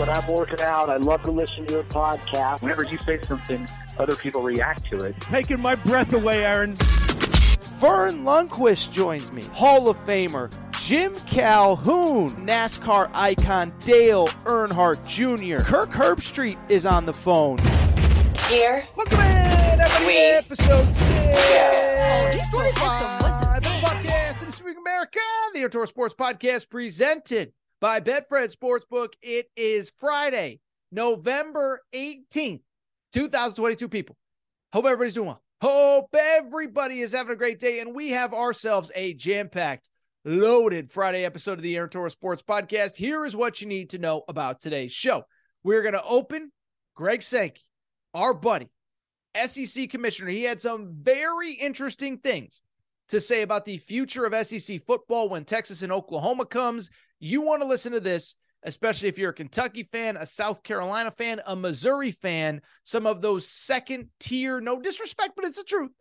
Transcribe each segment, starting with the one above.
When I'm working out. I love to listen to your podcast. Whenever you say something, other people react to it. Taking my breath away, Aaron. Verne Lundquist joins me. Hall of Famer Jim Calhoun, NASCAR icon Dale Earnhardt Jr. Kirk Herbstreit is on the phone. Here. Welcome in, everybody, We- episode six. Oh, this one has some- what's his Five, the name? podcast of Speak America, the Outdoor Sports Podcast, presented by Betfred Sportsbook. It is Friday, November 18th, 2022, people. Hope everybody's doing well. Hope everybody is having a great day, and we have ourselves a jam-packed, loaded Friday episode of the Aaron Torres Sports Podcast. Here is what you need to know about today's show. We're going to open Greg Sankey, our buddy, SEC commissioner. He had some very interesting things to say about the future of SEC football when Texas and Oklahoma comes. You want to listen to this, especially if you're a Kentucky fan, a South Carolina fan, a Missouri fan, some of those second tier, no disrespect, but it's the truth,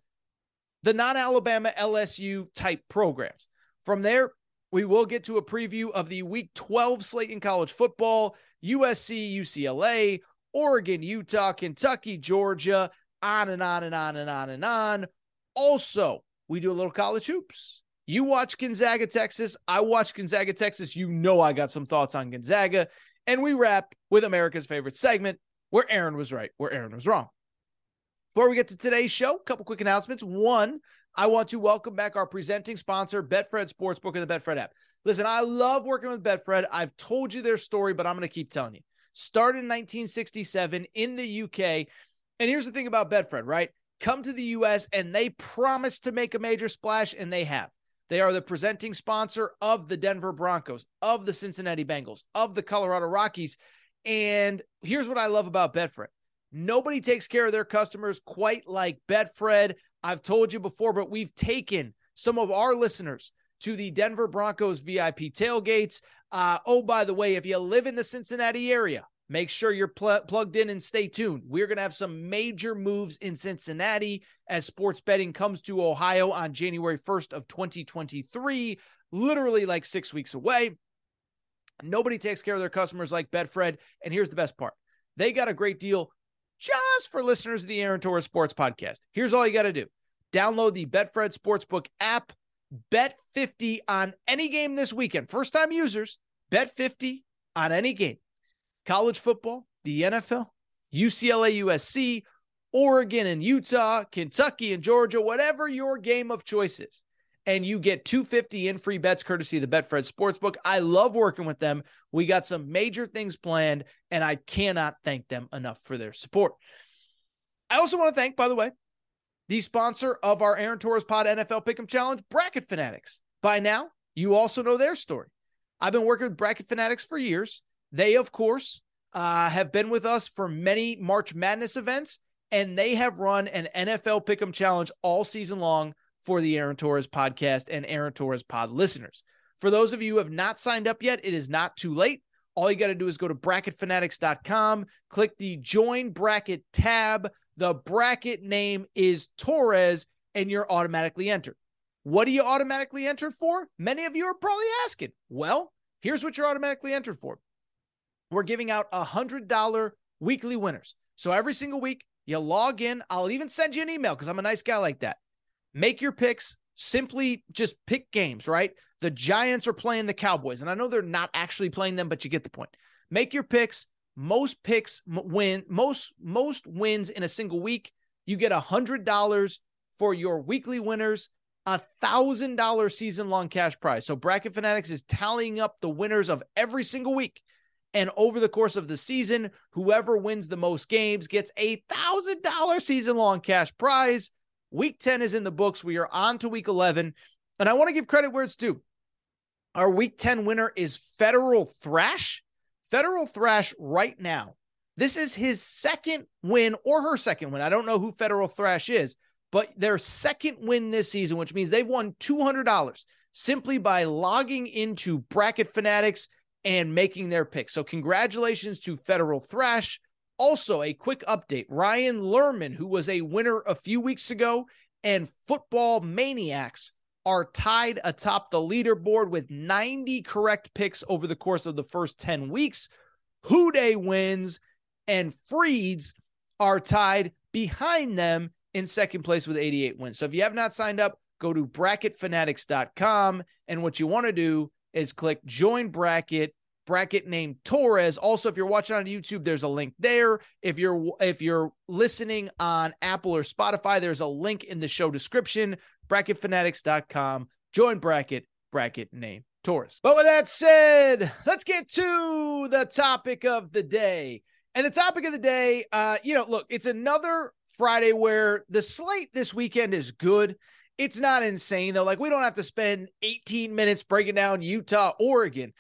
the non Alabama LSU type programs. From there, we will get to a preview of the week 12 slate in college football USC, UCLA, Oregon, Utah, Kentucky, Georgia, on and on and on and on and on. Also, we do a little college hoops. You watch Gonzaga, Texas. I watch Gonzaga, Texas. You know I got some thoughts on Gonzaga. And we wrap with America's favorite segment where Aaron was right, where Aaron was wrong. Before we get to today's show, a couple quick announcements. One, I want to welcome back our presenting sponsor, Betfred Sportsbook and the Betfred app. Listen, I love working with Betfred. I've told you their story, but I'm going to keep telling you. Started in 1967 in the UK. And here's the thing about Betfred, right? Come to the US and they promise to make a major splash, and they have. They are the presenting sponsor of the Denver Broncos, of the Cincinnati Bengals, of the Colorado Rockies. And here's what I love about Betfred nobody takes care of their customers quite like Betfred. I've told you before, but we've taken some of our listeners to the Denver Broncos VIP tailgates. Uh, oh, by the way, if you live in the Cincinnati area, make sure you're pl- plugged in and stay tuned. We're going to have some major moves in Cincinnati as sports betting comes to Ohio on January 1st of 2023, literally like 6 weeks away. Nobody takes care of their customers like Betfred, and here's the best part. They got a great deal just for listeners of the Aaron Torres Sports Podcast. Here's all you got to do. Download the Betfred Sportsbook app, bet 50 on any game this weekend. First time users, bet 50 on any game. College football, the NFL, UCLA, USC, Oregon and Utah, Kentucky and Georgia, whatever your game of choice is. And you get 250 in free bets courtesy of the Betfred Sportsbook. I love working with them. We got some major things planned, and I cannot thank them enough for their support. I also want to thank, by the way, the sponsor of our Aaron Torres Pod NFL Pick'em Challenge, Bracket Fanatics. By now, you also know their story. I've been working with Bracket Fanatics for years. They, of course, uh, have been with us for many March Madness events, and they have run an NFL Pick'em Challenge all season long for the Aaron Torres podcast and Aaron Torres pod listeners. For those of you who have not signed up yet, it is not too late. All you got to do is go to bracketfanatics.com, click the join bracket tab. The bracket name is Torres, and you're automatically entered. What are you automatically entered for? Many of you are probably asking. Well, here's what you're automatically entered for. We're giving out a $100 weekly winners. So every single week, you log in. I'll even send you an email because I'm a nice guy like that. Make your picks, simply just pick games, right? The Giants are playing the Cowboys, and I know they're not actually playing them, but you get the point. Make your picks. Most picks win, most most wins in a single week. You get a hundred dollars for your weekly winners, a thousand dollar season long cash prize. So Bracket Fanatics is tallying up the winners of every single week. And over the course of the season, whoever wins the most games gets a thousand dollar season long cash prize. Week 10 is in the books. We are on to week 11. And I want to give credit where it's due. Our week 10 winner is Federal Thrash. Federal Thrash right now. This is his second win or her second win. I don't know who Federal Thrash is, but their second win this season, which means they've won $200 simply by logging into Bracket Fanatics and making their pick. So, congratulations to Federal Thrash. Also, a quick update Ryan Lerman, who was a winner a few weeks ago, and Football Maniacs are tied atop the leaderboard with 90 correct picks over the course of the first 10 weeks. Houday wins and Freeds are tied behind them in second place with 88 wins. So if you have not signed up, go to bracketfanatics.com. And what you want to do is click join bracket bracket name Torres. Also, if you're watching on YouTube, there's a link there. If you're if you're listening on Apple or Spotify, there's a link in the show description. Bracketfanatics.com. Join bracket bracket name Torres. But with that said, let's get to the topic of the day. And the topic of the day, uh, you know, look, it's another Friday where the slate this weekend is good. It's not insane though. Like we don't have to spend 18 minutes breaking down Utah, Oregon.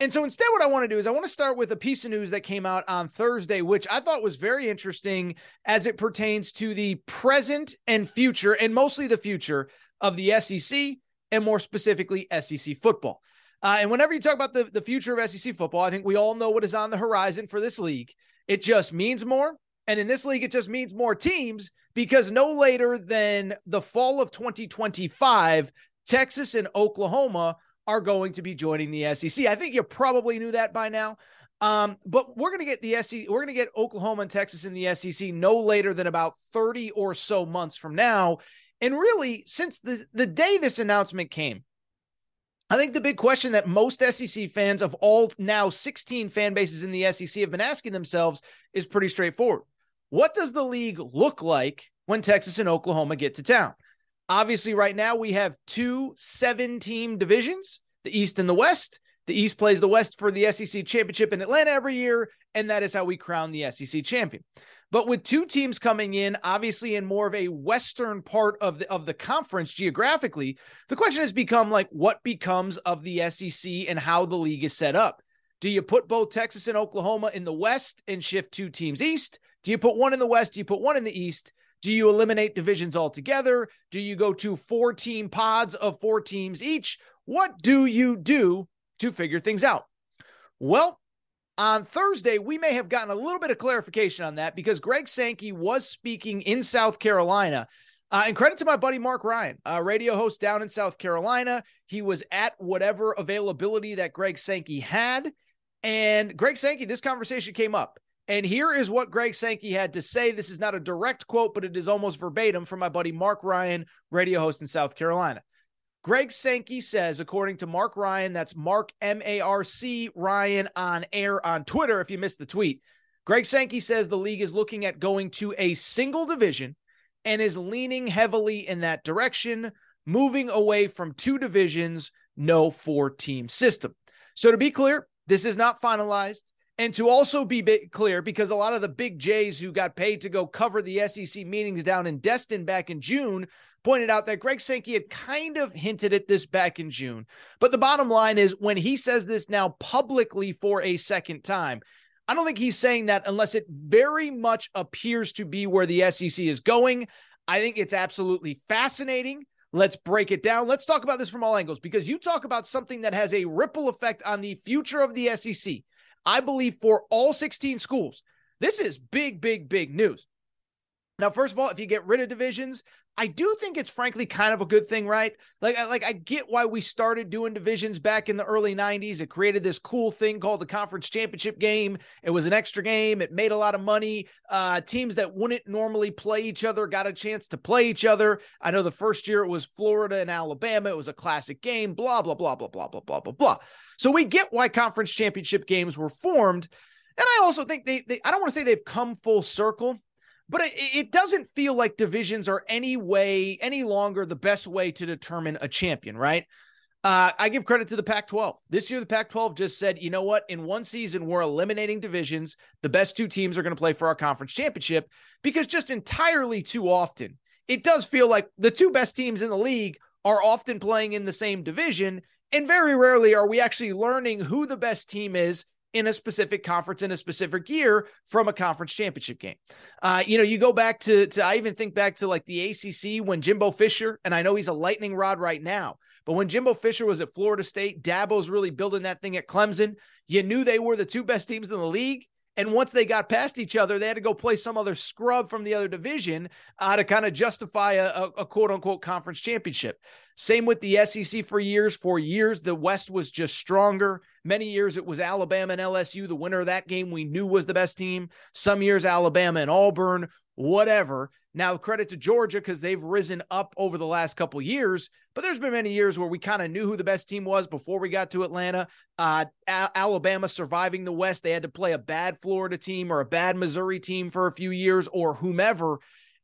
And so instead, what I want to do is I want to start with a piece of news that came out on Thursday, which I thought was very interesting as it pertains to the present and future, and mostly the future of the SEC and more specifically SEC football. Uh, and whenever you talk about the, the future of SEC football, I think we all know what is on the horizon for this league. It just means more. And in this league, it just means more teams because no later than the fall of 2025, Texas and Oklahoma are going to be joining the SEC. I think you probably knew that by now. Um, but we're going to get the SEC, we're going to get Oklahoma and Texas in the SEC no later than about 30 or so months from now. And really, since the, the day this announcement came, I think the big question that most SEC fans of all now 16 fan bases in the SEC have been asking themselves is pretty straightforward. What does the league look like when Texas and Oklahoma get to town? Obviously, right now we have two seven team divisions the East and the West. The East plays the West for the SEC championship in Atlanta every year, and that is how we crown the SEC champion. But with two teams coming in, obviously in more of a western part of the of the conference geographically, the question has become like what becomes of the SEC and how the league is set up. Do you put both Texas and Oklahoma in the West and shift two teams east? Do you put one in the West? Do you put one in the East? Do you eliminate divisions altogether? Do you go to four team pods of four teams each? What do you do to figure things out? Well, on Thursday, we may have gotten a little bit of clarification on that because Greg Sankey was speaking in South Carolina. Uh, and credit to my buddy Marc Ryan, a radio host down in South Carolina. He was at whatever availability that Greg Sankey had. And Greg Sankey, this conversation came up. And here is what Greg Sankey had to say. This is not a direct quote, but it is almost verbatim from my buddy Marc Ryan, radio host in South Carolina. Greg Sankey says, according to Marc Ryan, that's Mark M A R C Ryan on air on Twitter. If you missed the tweet, Greg Sankey says the league is looking at going to a single division and is leaning heavily in that direction, moving away from two divisions, no four team system. So, to be clear, this is not finalized. And to also be clear, because a lot of the big Jays who got paid to go cover the SEC meetings down in Destin back in June pointed out that Greg Sankey had kind of hinted at this back in June. But the bottom line is when he says this now publicly for a second time, I don't think he's saying that unless it very much appears to be where the SEC is going. I think it's absolutely fascinating. Let's break it down. Let's talk about this from all angles because you talk about something that has a ripple effect on the future of the SEC. I believe for all 16 schools, this is big, big, big news. Now, first of all, if you get rid of divisions, I do think it's frankly kind of a good thing, right? Like, I, like I get why we started doing divisions back in the early '90s. It created this cool thing called the conference championship game. It was an extra game. It made a lot of money. Uh, teams that wouldn't normally play each other got a chance to play each other. I know the first year it was Florida and Alabama. It was a classic game. Blah blah blah blah blah blah blah blah blah. So we get why conference championship games were formed. And I also think they, they I don't want to say they've come full circle but it, it, doesn't feel like divisions are any way any longer the best way to determine a champion, right? Uh, I give credit to the Pac 12. This year, the Pac 12 just said, you know what? In one season, we're eliminating divisions. The best two teams are going to play for our conference championship because just entirely too often, it does feel like the two best teams in the league are often playing in the same division. And very rarely are we actually learning who the best team is in a specific conference in a specific year from a conference championship game. Uh, you know, you go back to, to, I even think back to like the ACC when Jimbo Fisher, and I know he's a lightning rod right now, but when Jimbo Fisher was at Florida State, Dabo's really building that thing at Clemson. You knew they were the two best teams in the league. And once they got past each other, they had to go play some other scrub from the other division uh, to kind of justify a, a, a quote unquote conference championship. Same with the SEC for years. For years, the West was just stronger. Many years, it was Alabama and LSU. The winner of that game we knew was the best team. Some years, Alabama and Auburn, whatever. Now, credit to Georgia because they've risen up over the last couple years, but there's been many years where we kind of knew who the best team was before we got to Atlanta. Uh, a- Alabama surviving the West, they had to play a bad Florida team or a bad Missouri team for a few years or whomever.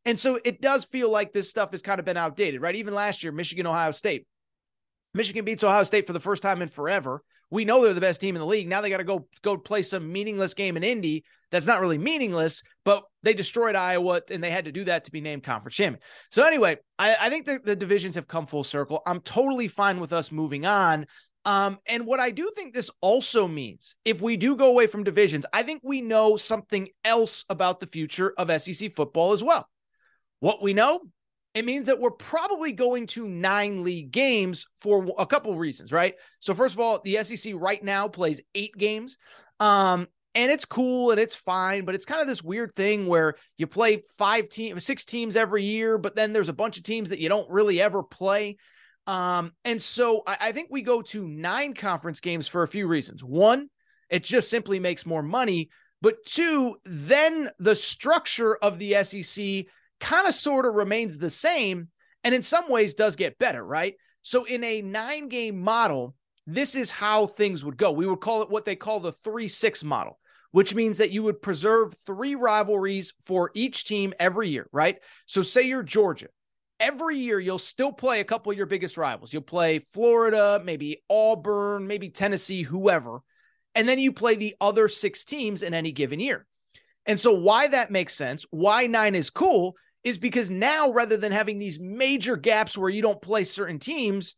And so it does feel like this stuff has kind of been outdated, right? Even last year, Michigan, Ohio State. Michigan beats Ohio State for the first time in forever. We know they're the best team in the league. Now they got to go go play some meaningless game in Indy that's not really meaningless, but they destroyed Iowa and they had to do that to be named conference champion. So anyway, I, I think that the divisions have come full circle. I'm totally fine with us moving on. Um, and what I do think this also means, if we do go away from divisions, I think we know something else about the future of SEC football as well. What we know, it means that we're probably going to nine league games for a couple reasons, right? So first of all, the SEC right now plays eight games. Um, and it's cool and it's fine, but it's kind of this weird thing where you play five teams, six teams every year, but then there's a bunch of teams that you don't really ever play. Um, and so I, I think we go to nine conference games for a few reasons. One, it just simply makes more money. But two, then the structure of the SEC kind of sort of remains the same and in some ways does get better, right? So in a nine game model, this is how things would go. We would call it what they call the 3 6 model which means that you would preserve three rivalries for each team every year, right? So, say you're Georgia. Every year, you'll still play a couple of your biggest rivals. You'll play Florida, maybe Auburn, maybe Tennessee, whoever. And then you play the other six teams in any given year. And so, why that makes sense, why nine is cool, is because now rather than having these major gaps where you don't play certain teams,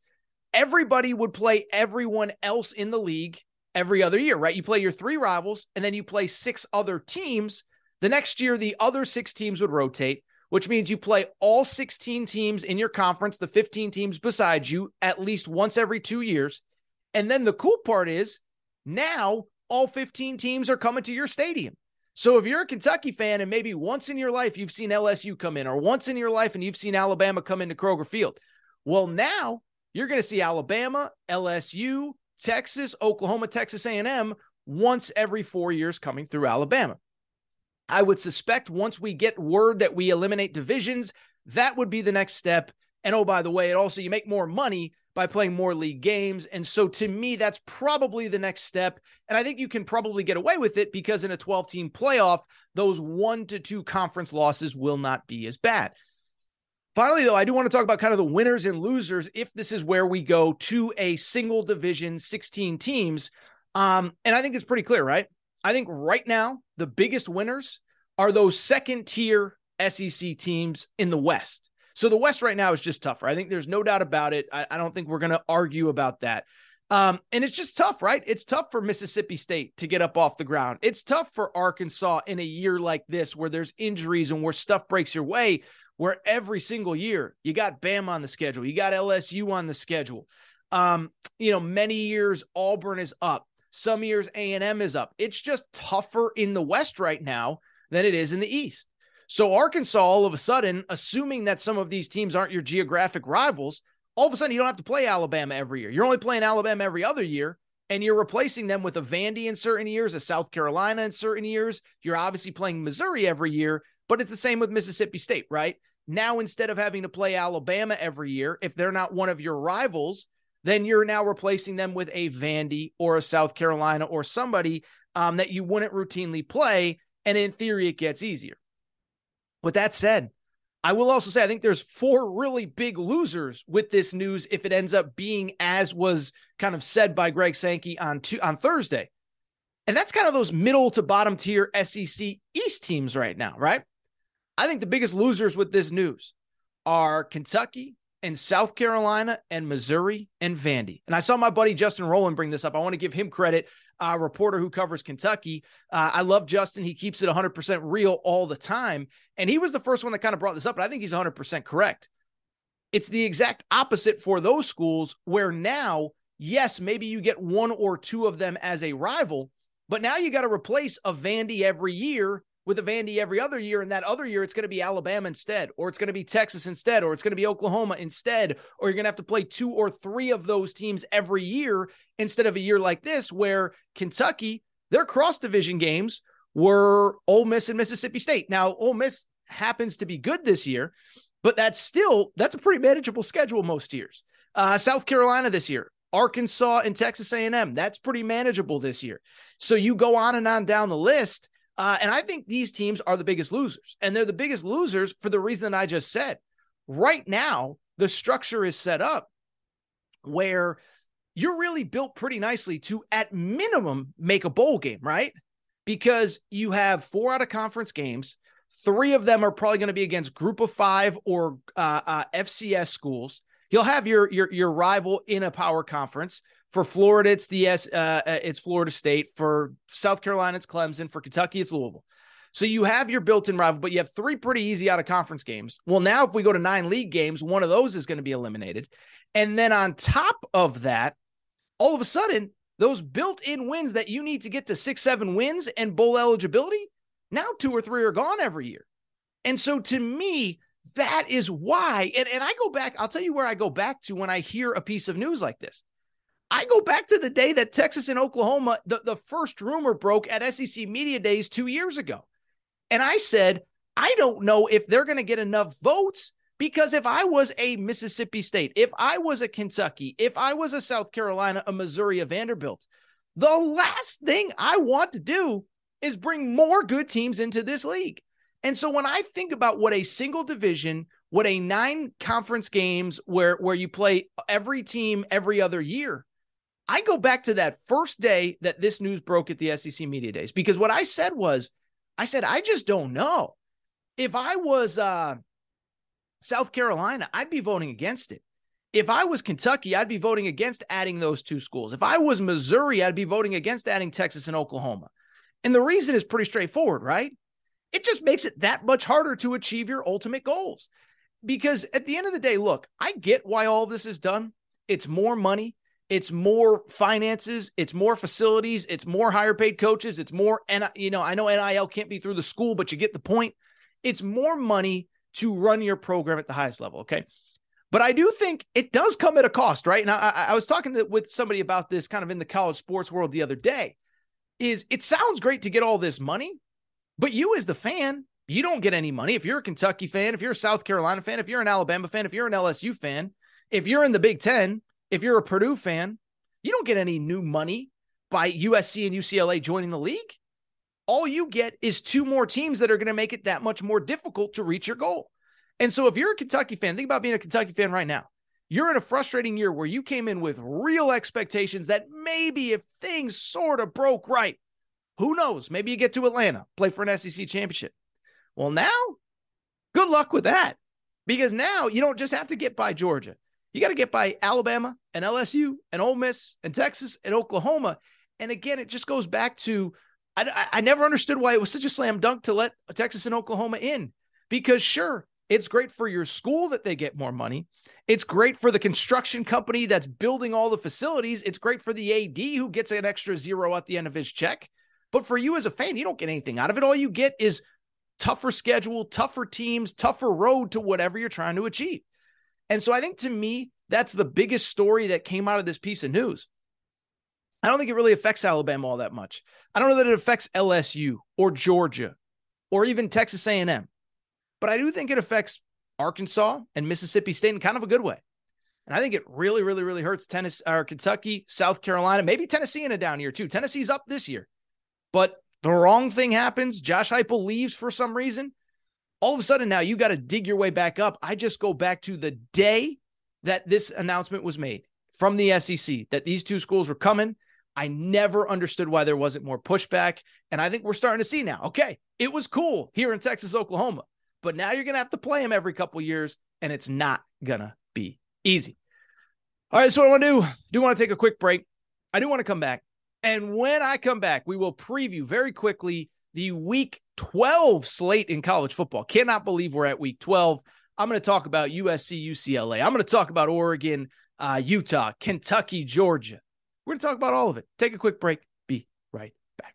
everybody would play everyone else in the league every other year, right? You play your three rivals and then you play six other teams. The next year, the other six teams would rotate, which means you play all 16 teams in your conference, the 15 teams beside you, at least once every two years. And then the cool part is now all 15 teams are coming to your stadium. So if you're a Kentucky fan and maybe once in your life you've seen LSU come in, or once in your life and you've seen Alabama come into Kroger Field, well, now you're going to see Alabama, LSU, Texas, Oklahoma, Texas A&M once every 4 years coming through Alabama. I would suspect once we get word that we eliminate divisions, that would be the next step. And oh, by the way, it also you make more money by playing more league games. And so to me, that's probably the next step. And I think you can probably get away with it because in a 12 team playoff, those one to two conference losses will not be as bad. Finally, though, I do want to talk about kind of the winners and losers if this is where we go to a single division, 16 teams. Um, and I think it's pretty clear, right? I think right now, the biggest winners are those second tier SEC teams in the West. So the West right now is just tougher. I think there's no doubt about it. I, I don't think we're going to argue about that. Um, and it's just tough, right? It's tough for Mississippi State to get up off the ground. It's tough for Arkansas in a year like this where there's injuries and where stuff breaks your way where every single year you got Bam on the schedule, you got LSU on the schedule. Um, you know, many years Auburn is up, some years A&M is up. It's just tougher in the West right now than it is in the East. So Arkansas, all of a sudden, assuming that some of these teams aren't your geographic rivals, all of a sudden you don't have to play Alabama every year. You're only playing Alabama every other year, and you're replacing them with a Vandy in certain years, a South Carolina in certain years. You're obviously playing Missouri every year, but it's the same with Mississippi State, right? Now, instead of having to play Alabama every year, if they're not one of your rivals, then you're now replacing them with a Vandy or a South Carolina or somebody um, that you wouldn't routinely play. And in theory, it gets easier. With that said, I will also say I think there's four really big losers with this news if it ends up being as was kind of said by Greg Sankey on two, on Thursday. And that's kind of those middle to bottom tier SEC East teams right now, right? I think the biggest losers with this news are Kentucky and South Carolina and Missouri and Vandy. And I saw my buddy Justin Rowland bring this up. I want to give him credit, uh, reporter who covers Kentucky. Uh, I love Justin. He keeps it 100% real all the time. And he was the first one that kind of brought this up, but I think he's 100% correct. It's the exact opposite for those schools where now, yes, maybe you get one or two of them as a rival, but now you got to replace a Vandy every year with a Vandy every other year. And that other year, it's going to be Alabama instead, or it's going to be Texas instead, or it's going to be Oklahoma instead, or you're going to have to play two or three of those teams every year instead of a year like this where Kentucky, their cross division games were Ole Miss and Mississippi State. Now, Ole Miss happens to be good this year, but that's still that's a pretty manageable schedule most years. Uh, South Carolina this year, Arkansas and Texas A&M, that's pretty manageable this year. So you go on and on down the list uh, and I think these teams are the biggest losers. And they're the biggest losers for the reason that I just said. Right now, the structure is set up where you're really built pretty nicely to, at minimum, make a bowl game, right? Because you have four out of conference games. Three of them are probably going to be against group of five or uh, uh, FCS schools. You'll have your, your, your rival in a power conference. For Florida, it's the S. Uh, uh, it's Florida State. For South Carolina, it's Clemson. For Kentucky, it's Louisville. So you have your built-in rival, but you have three pretty easy out of conference games. Well, now if we go to nine league games, one of those is going to be eliminated, and then on top of that, all of a sudden, those built-in wins that you need to get to six, seven wins and bowl eligibility, now two or three are gone every year. And so to me, that is why. And, and I go back, I'll tell you where I go back to when I hear a piece of news like this. I go back to the day that Texas and Oklahoma, the, the first rumor broke at SEC Media Days two years ago. And I said, I don't know if they're going to get enough votes because if I was a Mississippi State, if I was a Kentucky, if I was a South Carolina, a Missouri, a Vanderbilt, the last thing I want to do is bring more good teams into this league. And so when I think about what a single division, what a nine conference games where where you play every team every other year, I go back to that first day that this news broke at the SEC Media Days because what I said was, I said, I just don't know. If I was uh, South Carolina, I'd be voting against it. If I was Kentucky, I'd be voting against adding those two schools. If I was Missouri, I'd be voting against adding Texas and Oklahoma. And the reason is pretty straightforward, right? It just makes it that much harder to achieve your ultimate goals. Because at the end of the day, look, I get why all this is done. It's more money, it's more finances, it's more facilities, it's more higher paid coaches, it's more and you know, I know NIL can't be through the school, but you get the point. It's more money to run your program at the highest level, okay? But I do think it does come at a cost, right? Now, I, I was talking to, with somebody about this kind of in the college sports world the other day. Is it sounds great to get all this money, but you as the fan, you don't get any money. If you're a Kentucky fan, if you're a South Carolina fan, if you're an Alabama fan, if you're an LSU fan, if you're in the Big Ten, if you're a Purdue fan, you don't get any new money by USC and UCLA joining the league. All you get is two more teams that are going to make it that much more difficult to reach your goal. And so if you're a Kentucky fan, think about being a Kentucky fan right now. You're in a frustrating year where you came in with real expectations that maybe if things sort of broke right, who knows? Maybe you get to Atlanta, play for an SEC championship. Well, now, good luck with that because now you don't just have to get by Georgia. You got to get by Alabama and LSU and Ole Miss and Texas and Oklahoma. And again, it just goes back to I, I never understood why it was such a slam dunk to let Texas and Oklahoma in because sure, it's great for your school that they get more money. It's great for the construction company that's building all the facilities. It's great for the AD who gets an extra zero at the end of his check. But for you as a fan, you don't get anything out of it. All you get is tougher schedule, tougher teams, tougher road to whatever you're trying to achieve. And so I think to me, that's the biggest story that came out of this piece of news. I don't think it really affects Alabama all that much. I don't know that it affects LSU or Georgia or even Texas A&M. But I do think it affects Arkansas and Mississippi State in kind of a good way. And I think it really, really, really hurts Tennessee or uh, Kentucky, South Carolina, maybe Tennessee in a down year too. Tennessee's up this year, but the wrong thing happens. Josh Heupel leaves for some reason. All of a sudden now you got to dig your way back up. I just go back to the day that this announcement was made from the SEC that these two schools were coming. I never understood why there wasn't more pushback. And I think we're starting to see now. Okay, it was cool here in Texas, Oklahoma, but now you're going to have to play them every couple years, and it's not going to be easy. All right, so what I want to do, do want to take a quick break. I do want to come back. And when I come back, we will preview very quickly the week 12 slate in college football. Cannot believe we're at week 12. I'm going to talk about USC, UCLA. I'm going to talk about Oregon, uh, Utah, Kentucky, Georgia. We're going to talk about all of it. Take a quick break. Be right back.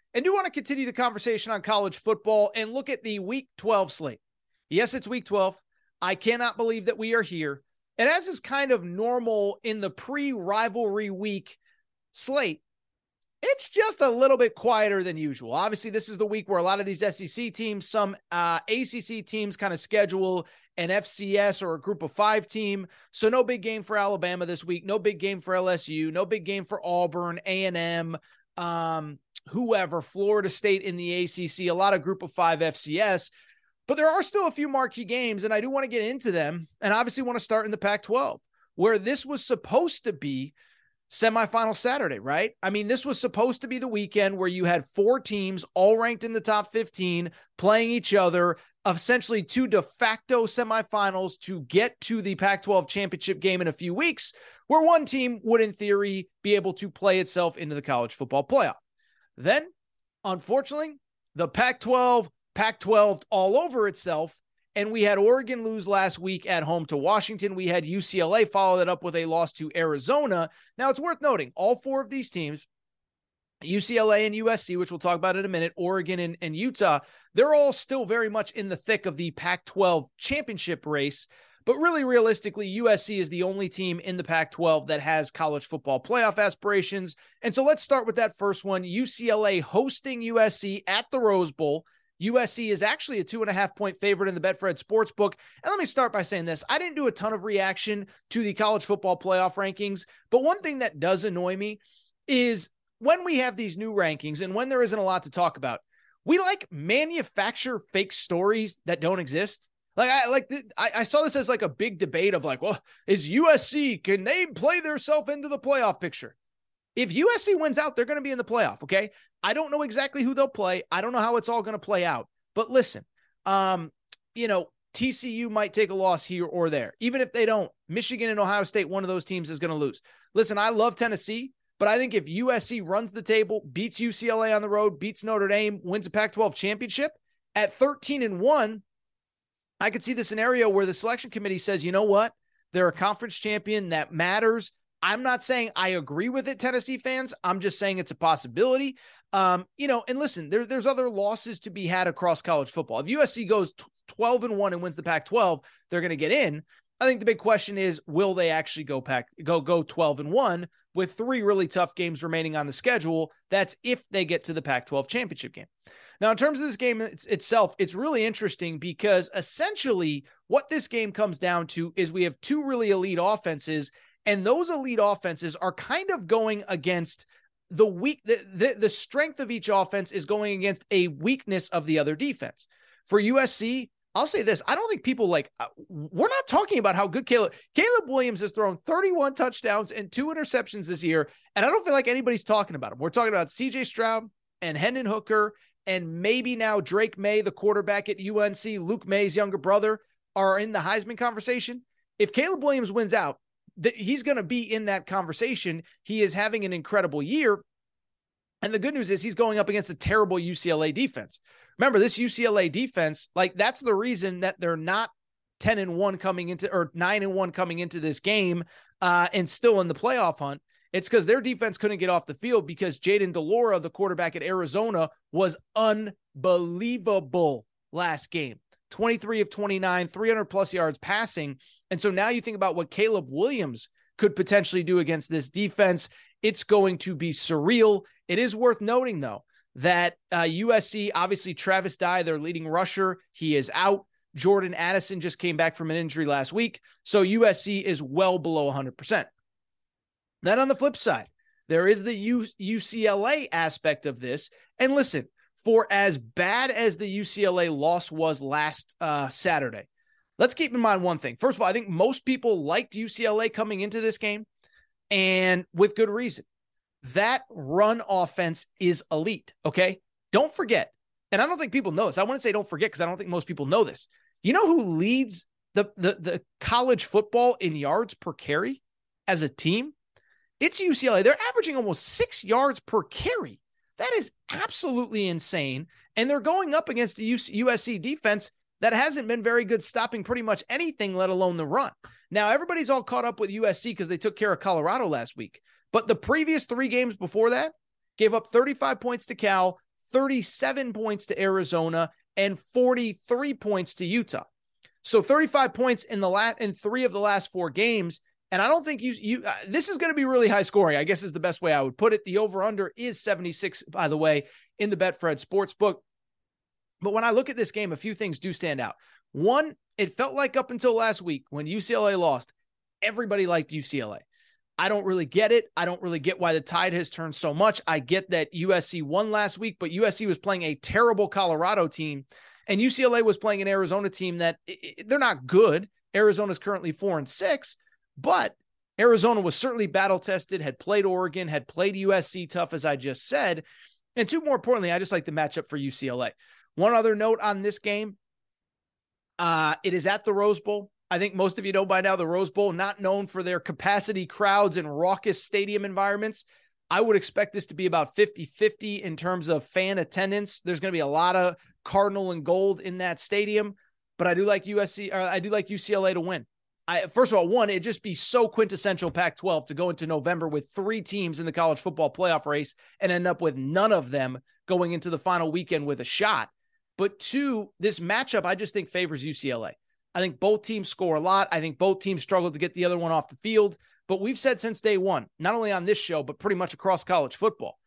and do want to continue the conversation on college football and look at the week 12 slate. Yes, it's week 12. I cannot believe that we are here. And as is kind of normal in the pre rivalry week slate, it's just a little bit quieter than usual. Obviously, this is the week where a lot of these SEC teams, some uh, ACC teams kind of schedule an FCS or a group of five team. So no big game for Alabama this week. No big game for LSU. No big game for Auburn, A&M, um, whoever, Florida State in the ACC, a lot of group of five FCS. But there are still a few marquee games, and I do want to get into them. And obviously want to start in the Pac 12, where this was supposed to be semifinal Saturday, right? I mean, this was supposed to be the weekend where you had four teams all ranked in the top 15 playing each other, essentially two de facto semifinals to get to the Pac 12 championship game in a few weeks, where one team would, in theory, be able to play itself into the college football playoff. Then, unfortunately, the Pac 12, Pac 12 all over itself. And we had Oregon lose last week at home to Washington. We had UCLA follow that up with a loss to Arizona. Now, it's worth noting all four of these teams, UCLA and USC, which we'll talk about in a minute, Oregon and, and Utah, they're all still very much in the thick of the Pac 12 championship race. But really, realistically, USC is the only team in the Pac 12 that has college football playoff aspirations. And so let's start with that first one UCLA hosting USC at the Rose Bowl. USC is actually a two and a half point favorite in the Betfred Sportsbook. And let me start by saying this I didn't do a ton of reaction to the college football playoff rankings, but one thing that does annoy me is when we have these new rankings and when there isn't a lot to talk about, we like manufacture fake stories that don't exist. Like I like I, I, saw this as like a big debate of like, well, is USC can they play themselves into the playoff picture? If USC wins out, they're going to be in the playoff. Okay, I don't know exactly who they'll play. I don't know how it's all going to play out. But listen, um, you know, TCU might take a loss here or there. Even if they don't, Michigan and Ohio State, one of those teams is going to lose. Listen, I love Tennessee, but I think if USC runs the table, beats UCLA on the road, beats Notre Dame, wins a Pac 12 championship at 13 and 1, I could see the scenario where the selection committee says, you know what? They're a conference champion that matters. I'm not saying I agree with it, Tennessee fans. I'm just saying it's a possibility. Um, you know, and listen, there, there's other losses to be had across college football. If USC goes 12 and 1 and wins the Pac 12, they're going to get in. I think the big question is will they actually go pack go go 12 and 1 with three really tough games remaining on the schedule? That's if they get to the Pac 12 championship game. Now, in terms of this game it's, itself, it's really interesting because essentially what this game comes down to is we have two really elite offenses, and those elite offenses are kind of going against the weak the, the, the strength of each offense is going against a weakness of the other defense. For USC, I'll say this. I don't think people like, uh, we're not talking about how good Caleb, Caleb Williams has thrown 31 touchdowns and two interceptions this year. And I don't feel like anybody's talking about him. We're talking about CJ Stroud and Hendon Hooker and maybe now Drake Maye, the quarterback at UNC, Luke Maye's younger brother, are in the Heisman conversation. If Caleb Williams wins out, th- he's going to be in that conversation. He is having an incredible year. And the good news is he's going up against a terrible UCLA defense. Remember, this UCLA defense, like that's the reason that they're not 10 and 1 coming into or 9 and 1 coming into this game uh, and still in the playoff hunt. It's because their defense couldn't get off the field because Jayden de Laura, the quarterback at Arizona, was unbelievable last game. 23 of 29, 300 plus yards passing. And so now you think about what Caleb Williams could potentially do against this defense. It's going to be surreal. It is worth noting, though, that uh, USC, obviously, Travis Dye, their leading rusher, he is out. Jordan Addison just came back from an injury last week. So USC is well below 100%. Then on the flip side, there is the U- UCLA aspect of this. And listen, for as bad as the UCLA loss was last uh, Saturday, let's keep in mind one thing. First of all, I think most people liked UCLA coming into this game, and with good reason. That run offense is elite. Okay. Don't forget, and I don't think people know this. I want to say don't forget because I don't think most people know this. You know who leads the, the, the college football in yards per carry as a team? It's UCLA. They're averaging almost six yards per carry. That is absolutely insane. And they're going up against the USC defense that hasn't been very good stopping pretty much anything, let alone the run. Now, everybody's all caught up with USC because they took care of Colorado last week. But the previous three games before that gave up 35 points to Cal, 37 points to Arizona, and 43 points to Utah. So 35 points in the last in three of the last four games. And I don't think you you uh, this is going to be really high scoring. I guess is the best way I would put it. The over under is 76 by the way in the Betfred sports book. But when I look at this game, a few things do stand out. One, it felt like up until last week when UCLA lost, everybody liked UCLA. I don't really get it. I don't really get why the tide has turned so much. I get that USC won last week, but USC was playing a terrible Colorado team and UCLA was playing an Arizona team that they're not good. Arizona's currently 4 and 6, but Arizona was certainly battle tested, had played Oregon, had played USC tough, as I just said. And two, more importantly, I just like the matchup for UCLA. One other note on this game uh, it is at the Rose Bowl. I think most of you know by now the Rose Bowl, not known for their capacity crowds and raucous stadium environments. I would expect this to be about 50 50 in terms of fan attendance. There's going to be a lot of Cardinal and gold in that stadium, but I do like USC, I do like UCLA to win. I, first of all, one, it'd just be so quintessential Pac 12 to go into November with three teams in the college football playoff race and end up with none of them going into the final weekend with a shot. But two, this matchup I just think favors UCLA. I think both teams score a lot. I think both teams struggle to get the other one off the field. But we've said since day one, not only on this show, but pretty much across college football,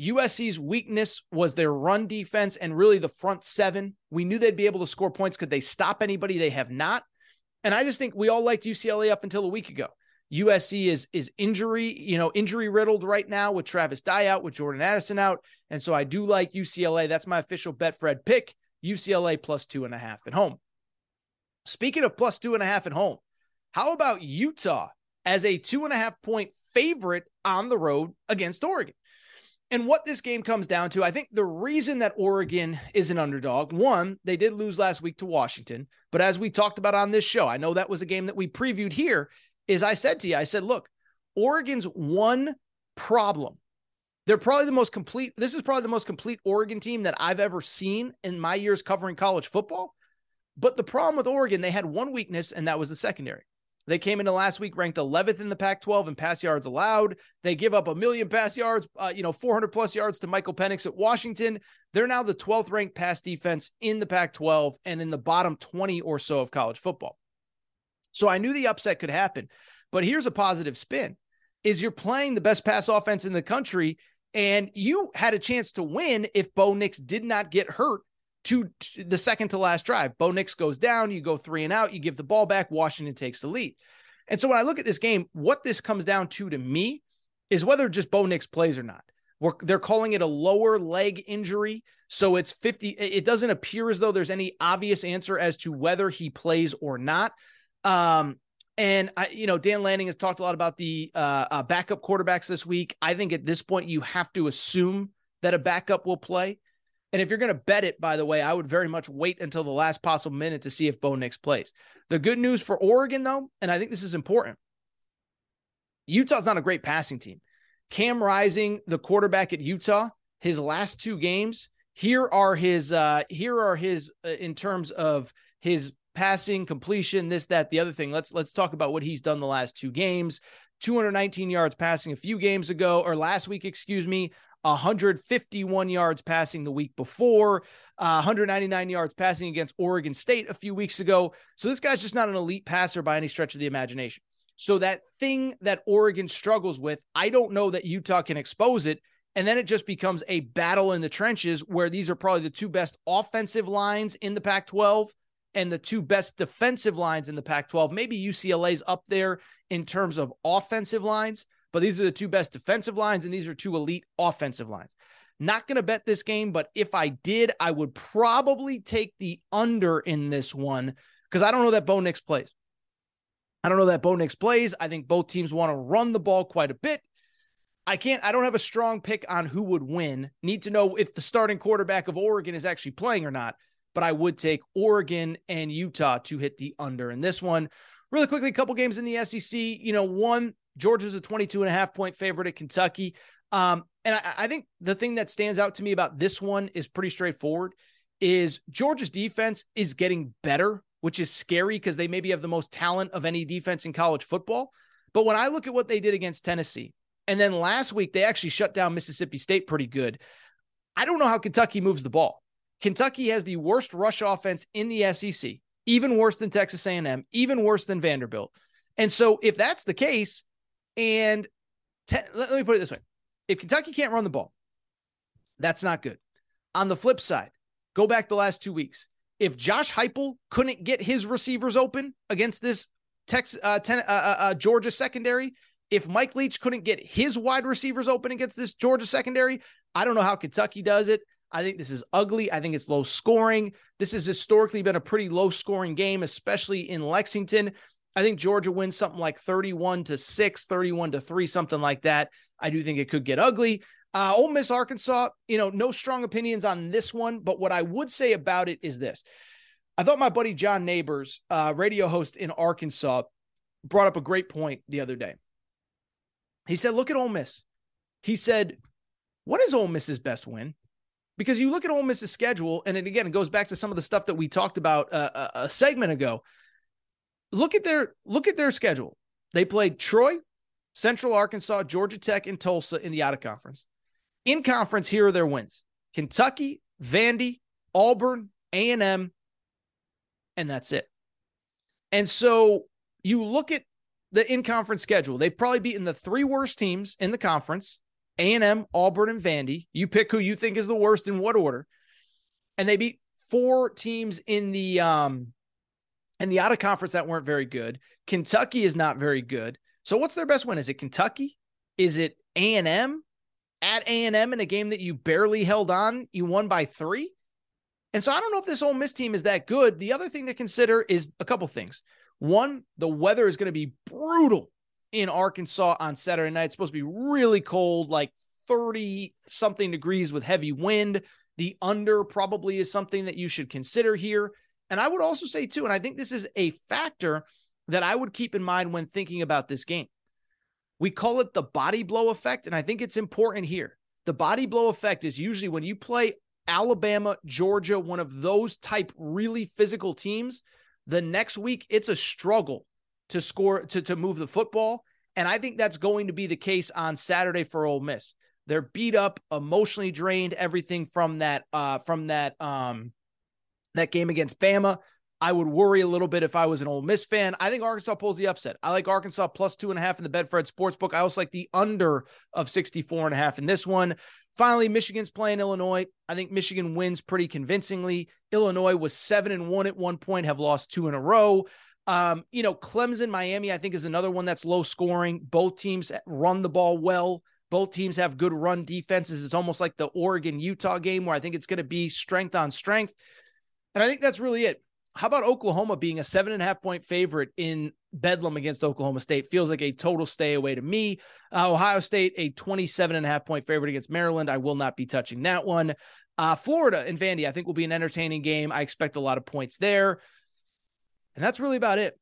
USC's weakness was their run defense and really the front seven. We knew they'd be able to score points. Could they stop anybody? They have not. And I just think we all liked UCLA up until a week ago. USC is is injury, you know, injury riddled right now with Travis Dye out, with Jordan Addison out. And so I do like UCLA. That's my official Betfred pick. UCLA plus two and a half at home. Speaking of plus two and a half at home, how about Utah as a two and a half point favorite on the road against Oregon? And what this game comes down to, I think the reason that Oregon is an underdog, one, they did lose last week to Washington. But as we talked about on this show, I know that was a game that we previewed here, is I said to you, I said, look, Oregon's one problem. They're probably the most complete. This is probably the most complete Oregon team that I've ever seen in my years covering college football. But the problem with Oregon, they had one weakness, and that was the secondary. They came into last week ranked 11th in the Pac 12 in pass yards allowed. They give up a million pass yards, uh, you know, 400 plus yards to Michael Penix at Washington. They're now the 12th ranked pass defense in the Pac 12 and in the bottom 20 or so of college football. So I knew the upset could happen. But here's a positive spin is you're playing the best pass offense in the country and you had a chance to win if Bo Nix did not get hurt to, to the second to last drive. Bo Nix goes down, you go three and out, you give the ball back, Washington takes the lead. And so when I look at this game, what this comes down to to me is whether just Bo Nix plays or not. We're, they're calling it a lower leg injury. So it's 50. It doesn't appear as though there's any obvious answer as to whether he plays or not. Um, and I, you know, Dan Lanning has talked a lot about the uh, uh, backup quarterbacks this week. I think at this point you have to assume that a backup will play. And if you're going to bet it, by the way, I would very much wait until the last possible minute to see if Bo Nix plays. The good news for Oregon, though, and I think this is important, Utah's not a great passing team. Cam Rising, the quarterback at Utah, his last two games, here are his uh here are his uh, in terms of his passing completion this that the other thing let's let's talk about what he's done the last two games 219 yards passing a few games ago or last week excuse me 151 yards passing the week before, uh, 199 yards passing against Oregon State a few weeks ago. So this guy's just not an elite passer by any stretch of the imagination. So that thing that Oregon struggles with, I don't know that Utah can expose it. And then it just becomes a battle in the trenches where these are probably the two best offensive lines in the Pac 12 and the two best defensive lines in the Pac 12. Maybe UCLA's up there in terms of offensive lines, but these are the two best defensive lines and these are two elite offensive lines. Not going to bet this game, but if I did, I would probably take the under in this one because I don't know that Bo Nix plays. I don't know that Bo Nix plays. I think both teams want to run the ball quite a bit. I can't, I don't have a strong pick on who would win. Need to know if the starting quarterback of Oregon is actually playing or not, but I would take Oregon and Utah to hit the under in this one. Really quickly, a couple games in the SEC. You know, one, Georgia's a 22 and a half point favorite at Kentucky. Um, and I, I think the thing that stands out to me about this one is pretty straightforward is Georgia's defense is getting better, which is scary because they maybe have the most talent of any defense in college football. But when I look at what they did against Tennessee, and then last week they actually shut down Mississippi State pretty good. I don't know how Kentucky moves the ball. Kentucky has the worst rush offense in the SEC, even worse than Texas A&M, even worse than Vanderbilt. And so if that's the case, and te- let, me put it this way if Kentucky can't run the ball, that's not good. On the flip side, go back the last two weeks. If Josh Heupel couldn't get his receivers open against this Texas, uh, ten, uh, uh, uh, Georgia secondary, if Mike Leach couldn't get his wide receivers open against this Georgia secondary, I don't know how Kentucky does it. I think this is ugly. I think it's low scoring. This has historically been a pretty low scoring game, especially in Lexington. I think Georgia wins something like 31 to 6, 31 to 3, something like that. I do think it could get ugly. Uh, Ole Miss, Arkansas, you know, no strong opinions on this one, but what I would say about it is this. I thought my buddy John Neighbors, uh, radio host in Arkansas, brought up a great point the other day. He said, Look at Ole Miss. He said, What is Ole Miss's best win? Because you look at Ole Miss's schedule, and it, again, it goes back to some of the stuff that we talked about uh, a, a segment ago look at their look at their schedule. They played Troy, Central Arkansas, Georgia Tech, and Tulsa in the out of conference. In conference, here are their wins: Kentucky, Vandy, Auburn, A and M, and that's it. And so you look at the in conference schedule. They've probably beaten the three worst teams in the conference: A and M, Auburn, and Vandy. You pick who you think is the worst in what order, and they beat four teams in the um and the out of conference that weren't very good. Kentucky is not very good. So what's their best win? Is it Kentucky? Is it A&M? At A&M in a game that you barely held on, you won by 3? And so I don't know if this Ole Miss team is that good. The other thing to consider is a couple things. One, the weather is going to be brutal in Arkansas on Saturday night. It's supposed to be really cold, like 30 something degrees with heavy wind. The under probably is something that you should consider here. And I would also say, too, and I think this is a factor that I would keep in mind when thinking about this game. We call it the body blow effect. And I think it's important here. The body blow effect is usually when you play Alabama, Georgia, one of those type really physical teams, the next week it's a struggle to score to to move the football, and I think that's going to be the case on Saturday for Ole Miss. They're beat up, emotionally drained, everything from that uh from that um that game against Bama. I would worry a little bit if I was an Ole Miss fan. I think Arkansas pulls the upset. I like Arkansas plus two and a half in the Betfred Sportsbook. I also like the under of 64 and a half in this one. Finally, Michigan's playing Illinois. I think Michigan wins pretty convincingly. Illinois was seven and one at one point, have lost two in a row. Um, you know, Clemson, Miami, I think is another one that's low scoring. Both teams run the ball well. Both teams have good run defenses. It's almost like the Oregon Utah game where I think it's going to be strength on strength. And I think that's really it. How about Oklahoma being a seven and a half point favorite in Bedlam against Oklahoma State? Feels like a total stay away to me. Uh, Ohio State, a 27 and a half point favorite against Maryland. I will not be touching that one. Uh, Florida and Vandy, I think will be an entertaining game. I expect a lot of points there. And that's really about it.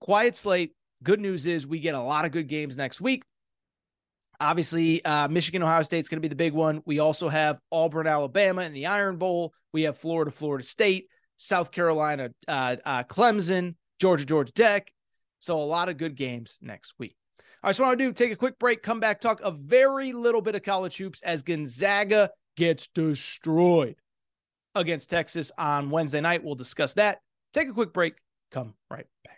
Quiet slate. Good news is we get a lot of good games next week. Obviously, uh, Michigan, Ohio State is going to be the big one. We also have Auburn, Alabama in the Iron Bowl. We have Florida, Florida State. South Carolina, uh, uh, Clemson, Georgia, Georgia Tech. So a lot of good games next week. All right, so want to do, take a quick break, come back, talk a very little bit of college hoops as Gonzaga gets destroyed against Texas on Wednesday night. We'll discuss that. Take a quick break, come right back.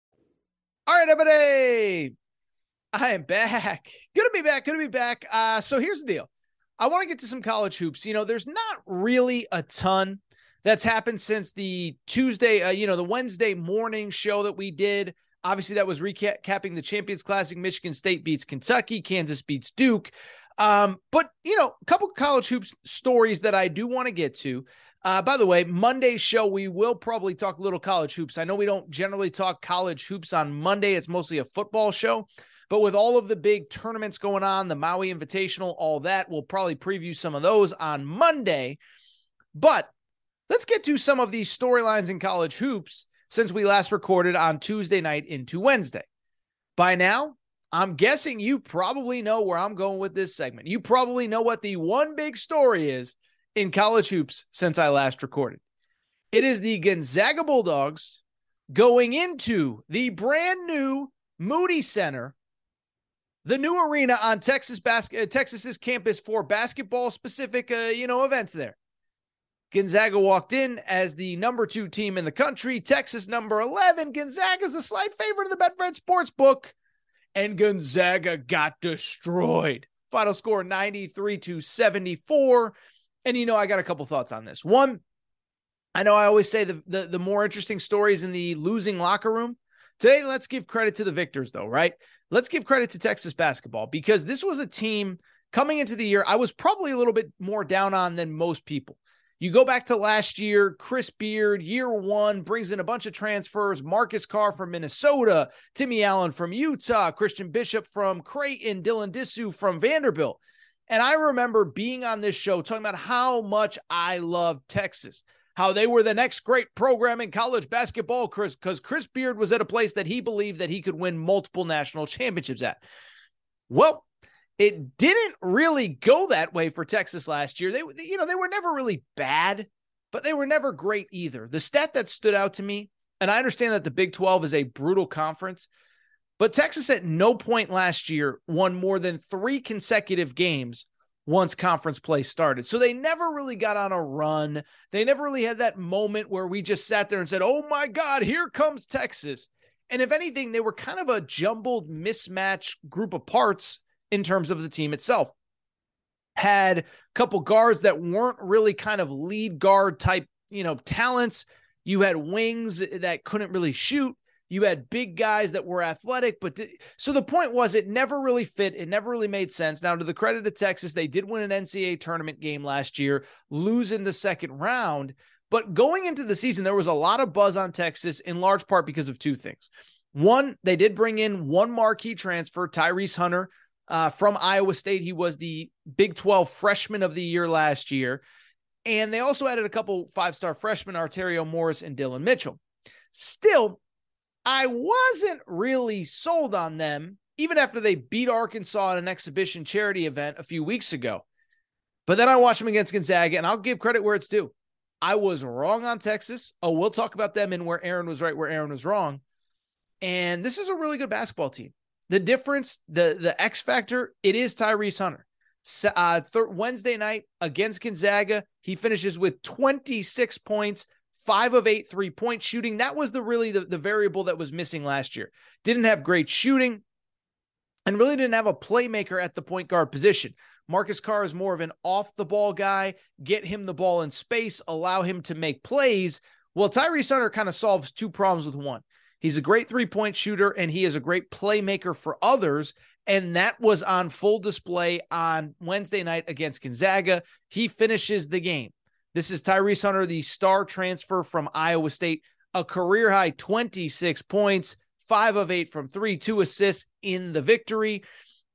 All right, everybody. I am back. Good to be back. Good to be back. Uh, so here's the deal. I want to get to some college hoops. You know, there's not really a ton that's happened since the Tuesday, uh, you know, the Wednesday morning show that we did. Obviously, that was recapping the Champions Classic. Michigan State beats Kentucky, Kansas beats Duke. Um, but you know, a couple college hoops stories that I do want to get to. Uh, by the way, Monday's show, we will probably talk little college hoops. I know we don't generally talk college hoops on Monday, it's mostly a football show. But with all of the big tournaments going on, the Maui Invitational, all that, we'll probably preview some of those on Monday. But let's get to some of these storylines in college hoops since we last recorded on Tuesday night into Wednesday. By now, I'm guessing you probably know where I'm going with this segment. You probably know what the one big story is in college hoops since I last recorded. It is the Gonzaga Bulldogs going into the brand new Moody Center, the new arena on Texas bas- uh, Texas's campus for basketball specific, uh, you know, events there. Gonzaga walked in as the number two team in the country, Texas number 11. Gonzaga's a slight favorite of the Betfred Sportsbook, and Gonzaga got destroyed. Final score 93 to 74. And you know, I got a couple thoughts on this. One, I know I always say the, the, the more interesting stories in the losing locker room. Today, let's give credit to the victors, though, right? Let's give credit to Texas basketball because this was a team coming into the year I was probably a little bit more down on than most people. You go back to last year, Chris Beard, year one, brings in a bunch of transfers. Marcus Carr from Minnesota, Timmy Allen from Utah, Christian Bishop from Creighton, Dylan Disu from Vanderbilt. And I remember being on this show talking about how much I love Texas, how they were the next great program in college basketball, Chris, because Chris Beard was at a place that he believed that he could win multiple national championships at. Well, it didn't really go that way for Texas last year. They, you know, they were never really bad, but they were never great either. The stat that stood out to me, and I understand that the Big 12 is a brutal conference, but Texas at no point last year won more than three consecutive games once conference play started. So they never really got on a run. They never really had that moment where we just sat there and said, oh my God, here comes Texas. And if anything, they were kind of a jumbled mismatch group of parts in terms of the team itself. Had a couple guards that weren't really kind of lead guard type, you know, talents. You had wings that couldn't really shoot. You had big guys that were athletic, but th- so the point was it never really fit. It never really made sense. Now, to the credit of Texas, they did win an NCAA tournament game last year, lose in the second round. But going into the season, there was a lot of buzz on Texas in large part because of two things. One, they did bring in one marquee transfer, Tyrese Hunter uh, from Iowa State. He was the Big 12 freshman of the year last year. And they also added a couple five star freshmen, Arterio Morris and Dillon Mitchell. Still, I wasn't really sold on them, even after they beat Arkansas at an exhibition charity event a few weeks ago. But then I watched them against Gonzaga, and I'll give credit where it's due. I was wrong on Texas. Oh, we'll talk about them and where Aaron was right, where Aaron was wrong. And this is a really good basketball team. The difference, the the X factor, it is Tyrese Hunter. Uh, Wednesday night against Gonzaga, he finishes with 26 points, five of eight three point shooting. That was the really the, the variable that was missing last year. Didn't have great shooting and really didn't have a playmaker at the point guard position. Marcus Carr is more of an off the ball guy, get him the ball in space, allow him to make plays. Well, Tyrese Hunter kind of solves two problems with one. He's a great three point shooter and he is a great playmaker for others. And that was on full display on Wednesday night against Gonzaga. He finishes the game. This is Tyrese Hunter, the star transfer from Iowa State, a career high 26 points, five of eight from three, two assists in the victory.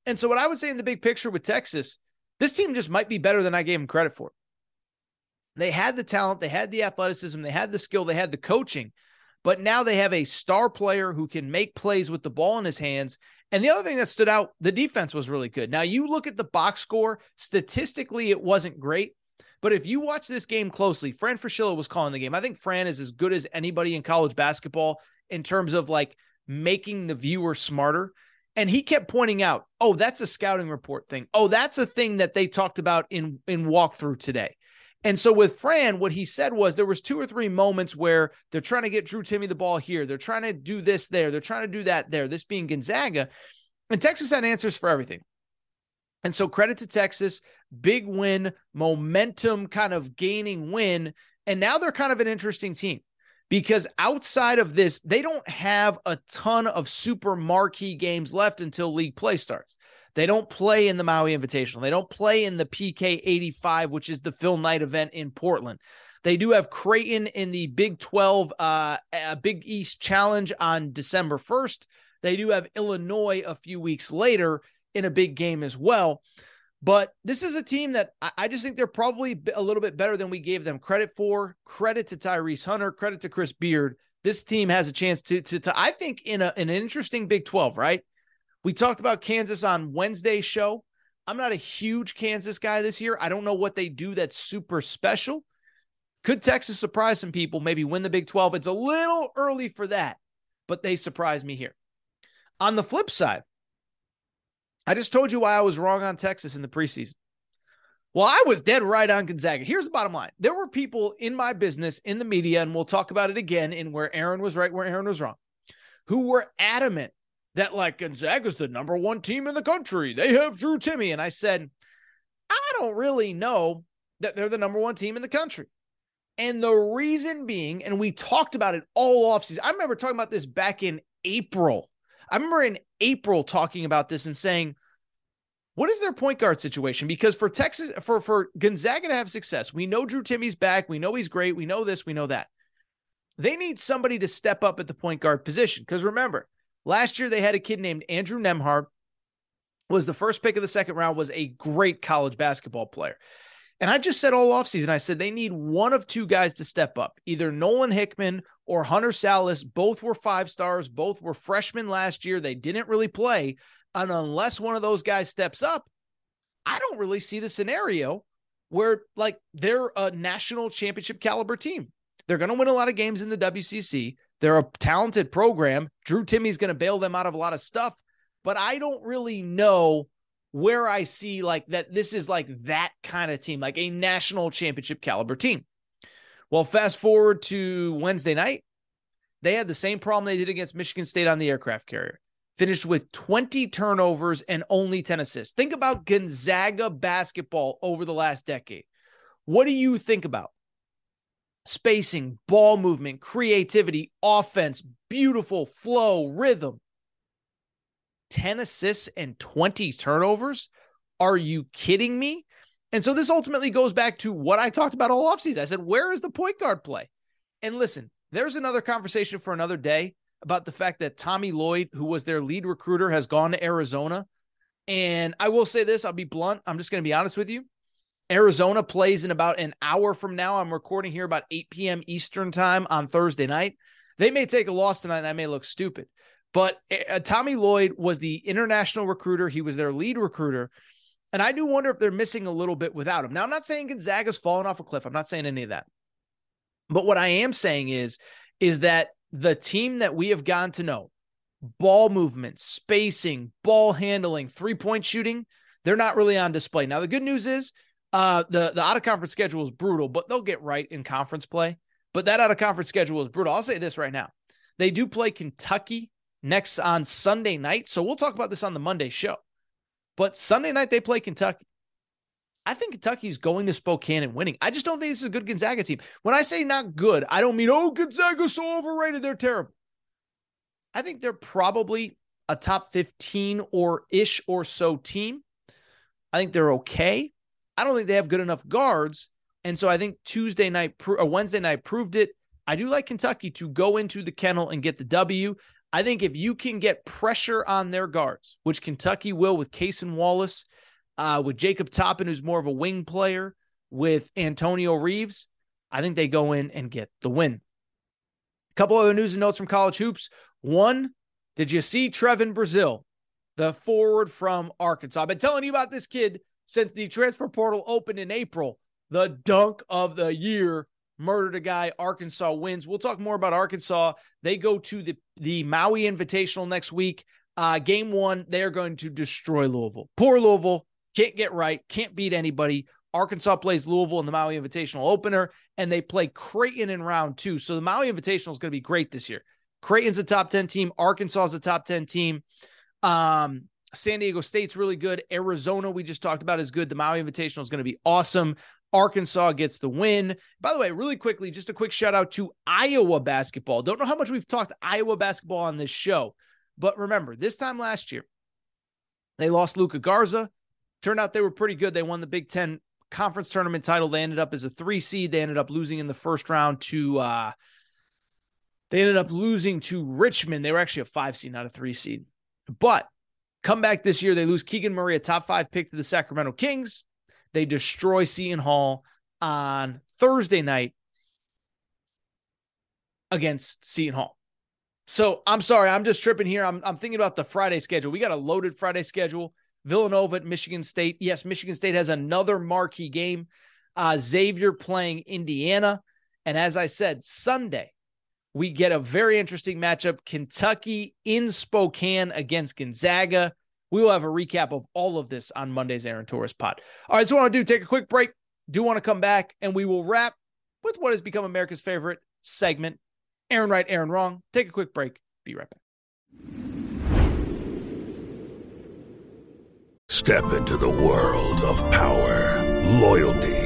And so, what I would say in the big picture with Texas, this team just might be better than I gave them credit for. They had the talent, they had the athleticism, they had the skill, they had the coaching, but now they have a star player who can make plays with the ball in his hands. And the other thing that stood out, the defense was really good. Now, you look at the box score, statistically, it wasn't great. But if you watch this game closely, Fran Fraschilla was calling the game. I think Fran is as good as anybody in college basketball in terms of like making the viewer smarter. And he kept pointing out, oh, that's a scouting report thing. Oh, that's a thing that they talked about in in walkthrough today. And so with Fran, what he said was there was two or three moments where they're trying to get Drew Timme the ball here. They're trying to do this there. They're trying to do that there. This being Gonzaga. And Texas had answers for everything. And so credit to Texas, big win, momentum kind of gaining win. And now they're kind of an interesting team because outside of this, they don't have a ton of super marquee games left until league play starts. They don't play in the Maui Invitational. They don't play in the PK 85, which is the Phil Knight event in Portland. They do have Creighton in the Big 12 uh, Big East Challenge on December 1st. They do have Illinois a few weeks later in a big game as well. But this is a team that I just think they're probably a little bit better than we gave them credit for. Credit to Tyrese Hunter, credit to Chris Beard. This team has a chance to, to, to I think, in, a, in an interesting Big 12, right? We talked about Kansas on Wednesday's show. I'm not a huge Kansas guy this year. I don't know what they do that's super special. Could Texas surprise some people, maybe win the Big 12? It's a little early for that, but they surprised me here. On the flip side, I just told you why I was wrong on Texas in the preseason. Well, I was dead right on Gonzaga. Here's the bottom line there were people in my business, in the media, and we'll talk about it again in where Aaron was right, where Aaron was wrong, who were adamant that like Gonzaga's the number one team in the country. They have Drew Timme. And I said, I don't really know that they're the number one team in the country. And the reason being, and we talked about it all offseason. I remember talking about this back in April I remember in April talking about this and saying, what is their point guard situation? Because for Texas, for for Gonzaga to have success, we know Drew Timme's back. We know he's great. We know this. We know that. They need somebody to step up at the point guard position. Because remember, last year they had a kid named Andrew Nembhard, was the first pick of the second round, was a great college basketball player. And I just said all offseason, I said they need one of two guys to step up, either Nolan Hickman or Hunter Sallis. Both were five stars, both were freshmen last year. They didn't really play. And unless one of those guys steps up, I don't really see the scenario where like they're a national championship caliber team. They're going to win a lot of games in the WCC. They're a talented program. Drew Timme's going to bail them out of a lot of stuff, but I don't really know where I see like that this is like that kind of team, like a national championship caliber team. Well, fast forward to Wednesday night, they had the same problem they did against Michigan State on the aircraft carrier. Finished with 20 turnovers and only 10 assists. Think about Gonzaga basketball over the last decade. What do you think about? Spacing, ball movement, creativity, offense, beautiful flow, rhythm. 10 assists and 20 turnovers? Are you kidding me? And so this ultimately goes back to what I talked about all offseason. I said, where is the point guard play? And listen, there's another conversation for another day about the fact that Tommy Lloyd, who was their lead recruiter, has gone to Arizona. And I will say this, I'll be blunt. I'm just going to be honest with you. Arizona plays in about an hour from now. I'm recording here about 8 p.m. Eastern time on Thursday night. They may take a loss tonight and I may look stupid. But uh, Tommy Lloyd was the international recruiter. He was their lead recruiter. And I do wonder if they're missing a little bit without him. Now, I'm not saying Gonzaga's fallen off a cliff. I'm not saying any of that. But what I am saying is, is that the team that we have gotten to know, ball movement, spacing, ball handling, three point shooting, they're not really on display. Now, the good news is uh, the, the out of conference schedule is brutal, but they'll get right in conference play. But that out of conference schedule is brutal. I'll say this right now. They do play Kentucky next on Sunday night. So we'll talk about this on the Monday show. But Sunday night, they play Kentucky. I think Kentucky's going to Spokane and winning. I just don't think this is a good Gonzaga team. When I say not good, I don't mean, oh, Gonzaga's so overrated. They're terrible. I think they're probably a top 15 or ish or so team. I think they're okay. I don't think they have good enough guards. And so I think Tuesday night or Wednesday night proved it. I do like Kentucky to go into the kennel and get the W. I think if you can get pressure on their guards, which Kentucky will with Cason Wallace, uh, with Jacob Toppin, who's more of a wing player, with Antonio Reeves, I think they go in and get the win. A couple other news and notes from college hoops. One, did you see Trevon Brazile, the forward from Arkansas? I've been telling you about this kid since the transfer portal opened in April. The dunk of the year murdered a guy. Arkansas wins. We'll talk more about Arkansas. They go to the, the Maui Invitational next week. Uh, game one, they are going to destroy Louisville. Poor Louisville. Can't get right, can't beat anybody. Arkansas plays Louisville in the Maui Invitational opener, and they play Creighton in round two. So the Maui Invitational is going to be great this year. Creighton's a top 10 team, Arkansas is a top 10 team. Um, San Diego State's really good. Arizona, we just talked about, is good. The Maui Invitational is going to be awesome. Arkansas gets the win. By the way, really quickly, just a quick shout out to Iowa basketball. Don't know how much we've talked Iowa basketball on this show, but remember, this time last year, they lost Luka Garza. Turned out they were pretty good. They won the Big Ten conference tournament title. They ended up as a three seed. They ended up losing in the first round to uh they ended up losing to Richmond. They were actually a five seed, not a three seed. But come back this year, they lose Keegan Murray, a top five pick to the Sacramento Kings. They destroy Seton Hall on Thursday night against Seton Hall. So I'm sorry, I'm just tripping here. I'm, I'm thinking about the Friday schedule. We got a loaded Friday schedule. Villanova at Michigan State. Yes, Michigan State has another marquee game. Uh, Xavier playing Indiana. And as I said, Sunday, we get a very interesting matchup Kentucky in Spokane against Gonzaga. We will have a recap of all of this on Monday's Aaron Torres pod. All right, so what I want to do, take a quick break. Do want to come back and we will wrap with what has become America's favorite segment Aaron Right, Aaron Wrong. Take a quick break. Be right back. Step into the world of power, loyalty,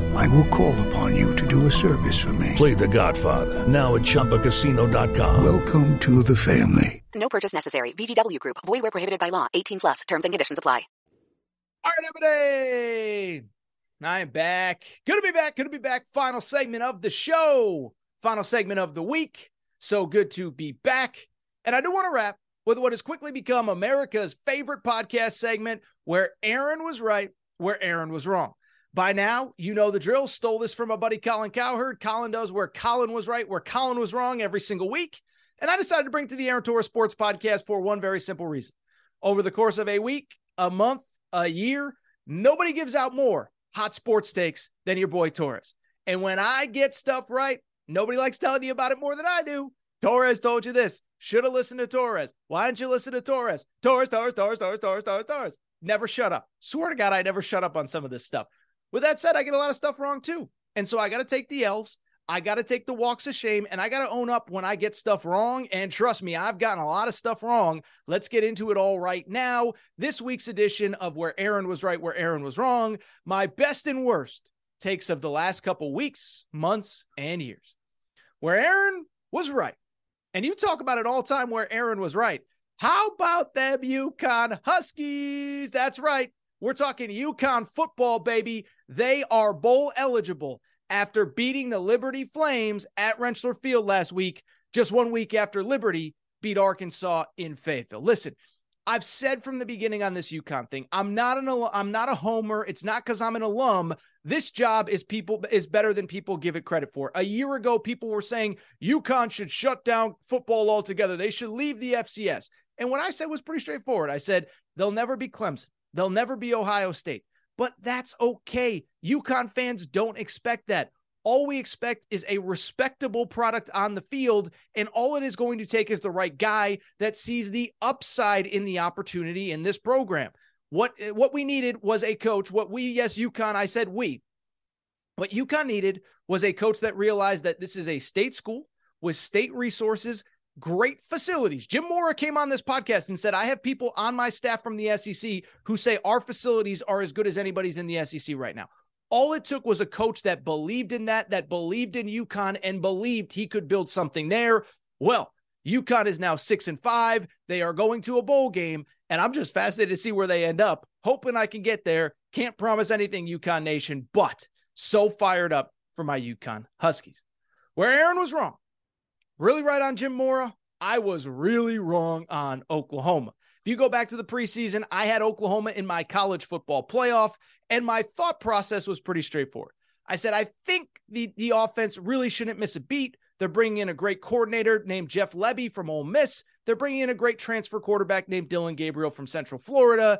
I will call upon you to do a service for me. Play The Godfather now at ChumbaCasino.com. Welcome to the family. No purchase necessary. VGW Group. Void where prohibited by law. 18 plus. Terms and conditions apply. All right, everybody. I am back. Good to be back. Good to be back. Final segment of the show. Final segment of the week. So good to be back. And I do want to wrap with what has quickly become America's favorite podcast segment where Aaron was right, where Aaron was wrong. By now, you know the drill. Stole this from my buddy Colin Cowherd. Colin does where Colin was right, where Colin was wrong every single week. And I decided to bring to the Aaron Torres Sports Podcast for one very simple reason. Over the course of a week, a month, a year, nobody gives out more hot sports takes than your boy Torres. And when I get stuff right, nobody likes telling you about it more than I do. Torres told you this. Should have listened to Torres. Why didn't you listen to Torres? Torres, Torres, Torres, Torres, Torres, Torres, Torres. Never shut up. Swear to God, I never shut up on some of this stuff. With that said, I get a lot of stuff wrong too. And so I got to take the L's. I got to take the walks of shame and I got to own up when I get stuff wrong. And trust me, I've gotten a lot of stuff wrong. Let's get into it all right now. This week's edition of Where Aaron Was Right, Where Aaron Was Wrong, my best and worst takes of the last couple weeks, months, and years. Where Aaron was right. And you talk about it all time where Aaron was right. How about them UConn Huskies? That's right. We're talking UConn football, baby. They are bowl eligible after beating the Liberty Flames at Rentschler Field last week, just one week after Liberty beat Arkansas in Fayetteville. Listen, I've said from the beginning on this UConn thing, I'm not an I'm not a homer. It's not because I'm an alum. This job is people is better than people give it credit for. A year ago, people were saying UConn should shut down football altogether. They should leave the FCS. And what I said was pretty straightforward. I said they'll never be Clemson. They'll never be Ohio State. But that's okay. UConn fans don't expect that. All we expect is a respectable product on the field. And all it is going to take is the right guy that sees the upside in the opportunity in this program. What, what we needed was a coach. What we, yes, UConn, I said we. What UConn needed was a coach that realized that this is a state school with state resources great facilities. Jim Mora came on this podcast and said, I have people on my staff from the SEC who say our facilities are as good as anybody's in the SEC right now. All it took was a coach that believed in that, that believed in UConn and believed he could build something there. Well, UConn is now six and five. They are going to a bowl game, and I'm just fascinated to see where they end up. Hoping I can get there. Can't promise anything, UConn Nation, but so fired up for my UConn Huskies. Where Aaron was wrong really right on Jim Mora. I was really wrong on Oklahoma. If you go back to the preseason, I had Oklahoma in my college football playoff, and my thought process was pretty straightforward. I said, I think the, the offense really shouldn't miss a beat. They're bringing in a great coordinator named Jeff Lebby from Ole Miss. They're bringing in a great transfer quarterback named Dillon Gabriel from Central Florida.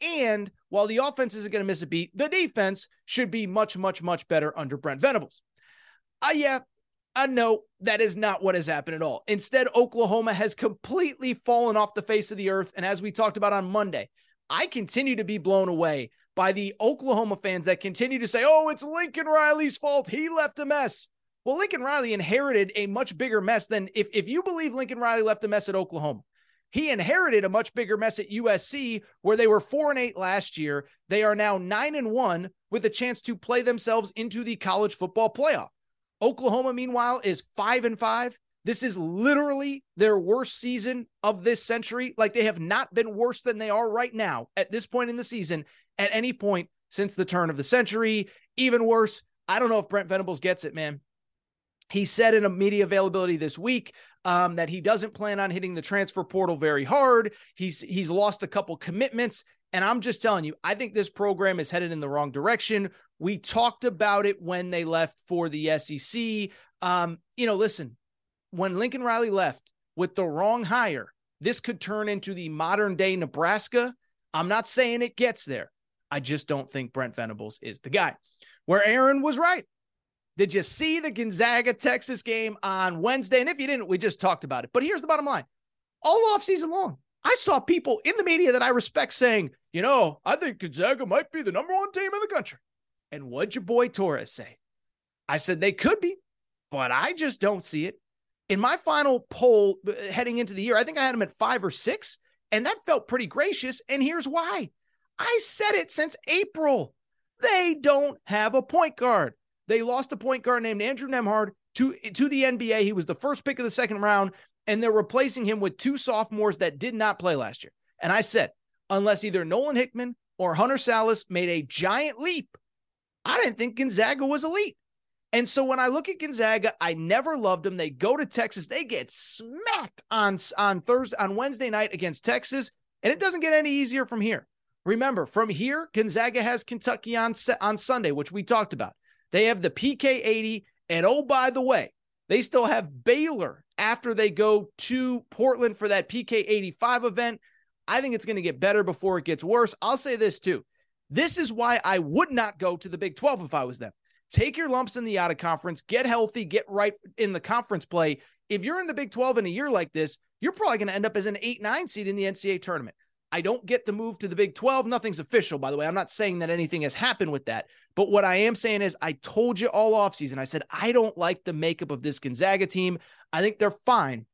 And while the offense isn't going to miss a beat, the defense should be much, much, much better under Brent Venables. Uh, yeah, uh, no, that is not what has happened at all. Instead, Oklahoma has completely fallen off the face of the earth. And as we talked about on Monday, I continue to be blown away by the Oklahoma fans that continue to say, oh, it's Lincoln Riley's fault. He left a mess. Well, Lincoln Riley inherited a much bigger mess than if, if you believe Lincoln Riley left a mess at Oklahoma. He inherited a much bigger mess at USC, where they were four and eight last year. They are now nine and one with a chance to play themselves into the college football playoff. Oklahoma, meanwhile, is five and five. This is literally their worst season of this century. Like they have not been worse than they are right now at this point in the season at any point since the turn of the century. Even worse, I don't know if Brent Venables gets it, man. He said in a media availability this week um, that he doesn't plan on hitting the transfer portal very hard. He's he's lost a couple commitments, and I'm just telling you, I think this program is headed in the wrong direction. We talked about it when they left for the SEC. Um, you know, listen, when Lincoln Riley left with the wrong hire, this could turn into the modern day Nebraska. I'm not saying it gets there. I just don't think Brent Venables is the guy. Where Aaron was right. Did you see the Gonzaga Texas game on Wednesday? And if you didn't, we just talked about it. But here's the bottom line all offseason long, I saw people in the media that I respect saying, you know, I think Gonzaga might be the number one team in the country. And what'd your boy Torres say? I said they could be, but I just don't see it. In my final poll uh, heading into the year, I think I had them at five or six, and that felt pretty gracious. And here's why I said it since April. They don't have a point guard. They lost a point guard named Andrew Nembhard to, to the NBA. He was the first pick of the second round, and they're replacing him with two sophomores that did not play last year. And I said, unless either Nolan Hickman or Hunter Sallis made a giant leap, I didn't think Gonzaga was elite. And so when I look at Gonzaga, I never loved them. They go to Texas, they get smacked on on Thursday on Wednesday night against Texas, and it doesn't get any easier from here. Remember, from here, Gonzaga has Kentucky on on Sunday, which we talked about. They have the PK 80, and oh by the way, They still have Baylor after they go to Portland for that PK 85 event. I think it's going to get better before it gets worse. I'll say this too. This is why I would not go to the Big 12 if I was them. Take your lumps in the out of conference, get healthy, get right in the conference play. If you're in the Big 12 in a year like this, you're probably going to end up as an 8 9 seed in the NCAA tournament. I don't get the move to the Big 12. Nothing's official, by the way. I'm not saying that anything has happened with that. But what I am saying is, I told you all offseason, I said, I don't like the makeup of this Gonzaga team. I think they're fine.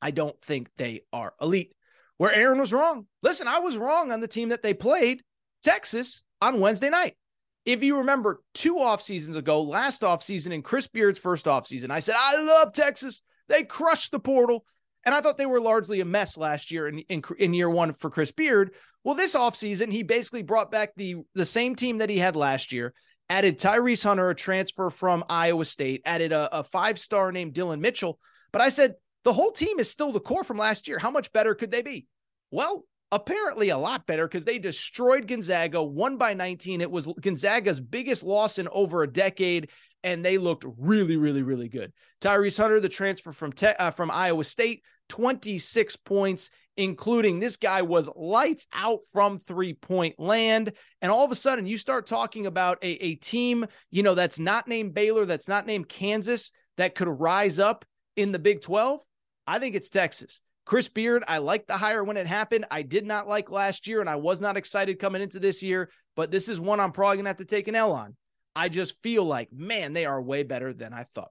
I don't think they are elite. Where Aaron was wrong. Listen, I was wrong on the team that they played, Texas, on Wednesday night. If you remember two off seasons ago, last off season in Chris Beard's first off season, I said, I love Texas. They crushed the portal. And I thought they were largely a mess last year in, in, in year one for Chris Beard. Well, this offseason, he basically brought back the, the same team that he had last year, added Tyrese Hunter, a transfer from Iowa State, added a, a five star named Dillon Mitchell. But I said, the whole team is still the core from last year. How much better could they be? Well, apparently a lot better because they destroyed Gonzaga, won by 19. It was Gonzaga's biggest loss in over a decade, and they looked really, really, really good. Tyrese Hunter, the transfer from te- uh, from Iowa State, 26 points, including this guy was lights out from three point land. And all of a sudden, you start talking about a, a team, you know, that's not named Baylor, that's not named Kansas, that could rise up in the Big 12. I think it's Texas. Chris Beard, I liked the hire when it happened. I did not like last year, and I was not excited coming into this year, but this is one I'm probably going to have to take an L on. I just feel like, man, they are way better than I thought.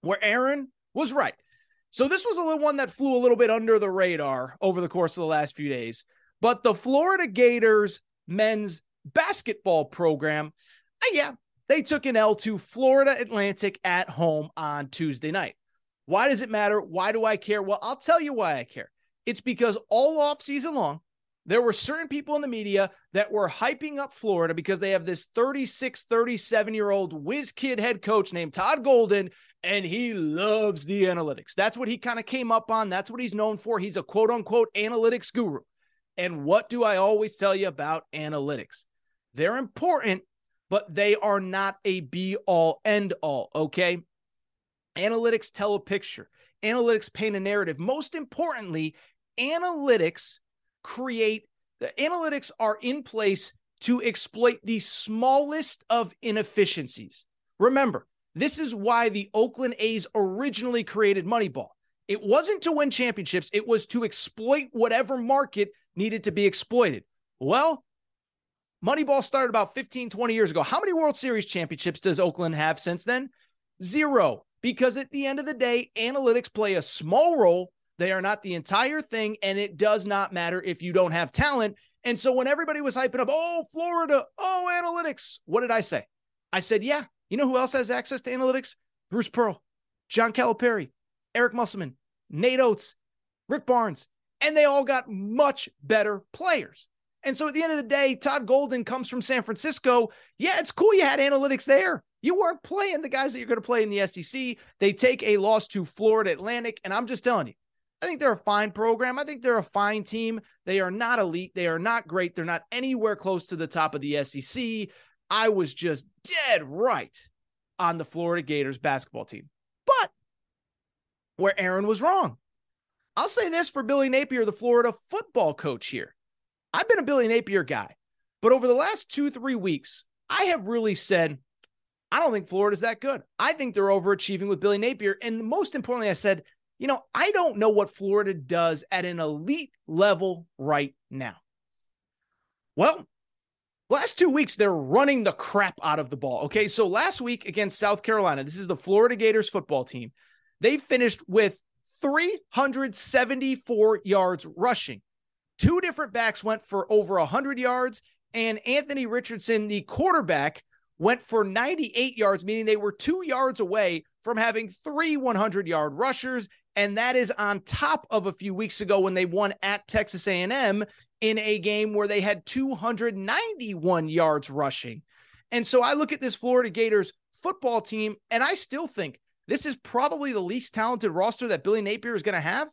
Where Aaron was right. So this was a little one that flew a little bit under the radar over the course of the last few days. But the Florida Gators men's basketball program, uh, yeah, they took an L to Florida Atlantic at home on Tuesday night. Why does it matter? Why do I care? Well, I'll tell you why I care. It's because all off season long, there were certain people in the media that were hyping up Florida because they have this 36, 37 year old whiz kid head coach named Todd Golden, and he loves the analytics. That's what he kind of came up on. That's what he's known for. He's a quote unquote analytics guru. And what do I always tell you about analytics? They're important, but they are not a be all end all. Okay. Analytics tell a picture, analytics paint a narrative. Most importantly, analytics create the analytics are in place to exploit the smallest of inefficiencies. Remember, this is why the Oakland A's originally created Moneyball. It wasn't to win championships, it was to exploit whatever market needed to be exploited. Well, Moneyball started about 15, 20 years ago. How many World Series championships does Oakland have since then? Zero because at the end of the day, analytics play a small role. They are not the entire thing, and it does not matter if you don't have talent. And so when everybody was hyping up, oh, Florida, oh, analytics, what did I say? I said, yeah, you know who else has access to analytics? Bruce Pearl, John Calipari, Eric Musselman, Nate Oats, Rick Barnes, and they all got much better players. And so at the end of the day, Todd Golden comes from San Francisco. Yeah, it's cool you had analytics there. You weren't playing the guys that you're going to play in the SEC. They take a loss to Florida Atlantic. And I'm just telling you, I think they're a fine program. I think they're a fine team. They are not elite. They are not great. They're not anywhere close to the top of the SEC. I was just dead right on the Florida Gators basketball team. But where Aaron was wrong, I'll say this for Billy Napier, the Florida football coach here. I've been a Billy Napier guy, but over the last two, three weeks, I have really said, I don't think Florida's that good. I think they're overachieving with Billy Napier. And most importantly, I said, you know, I don't know what Florida does at an elite level right now. Well, last two weeks, they're running the crap out of the ball. Okay. So last week against South Carolina, this is the Florida Gators football team. They finished with 374 yards rushing. Two different backs went for over 100 yards, and Anthony Richardson, the quarterback, went for 98 yards, meaning they were two yards away from having three 100 yard rushers. And that is on top of a few weeks ago when they won at Texas A&M in a game where they had 291 yards rushing. And so I look at this Florida Gators football team, and I still think this is probably the least talented roster that Billy Napier is going to have.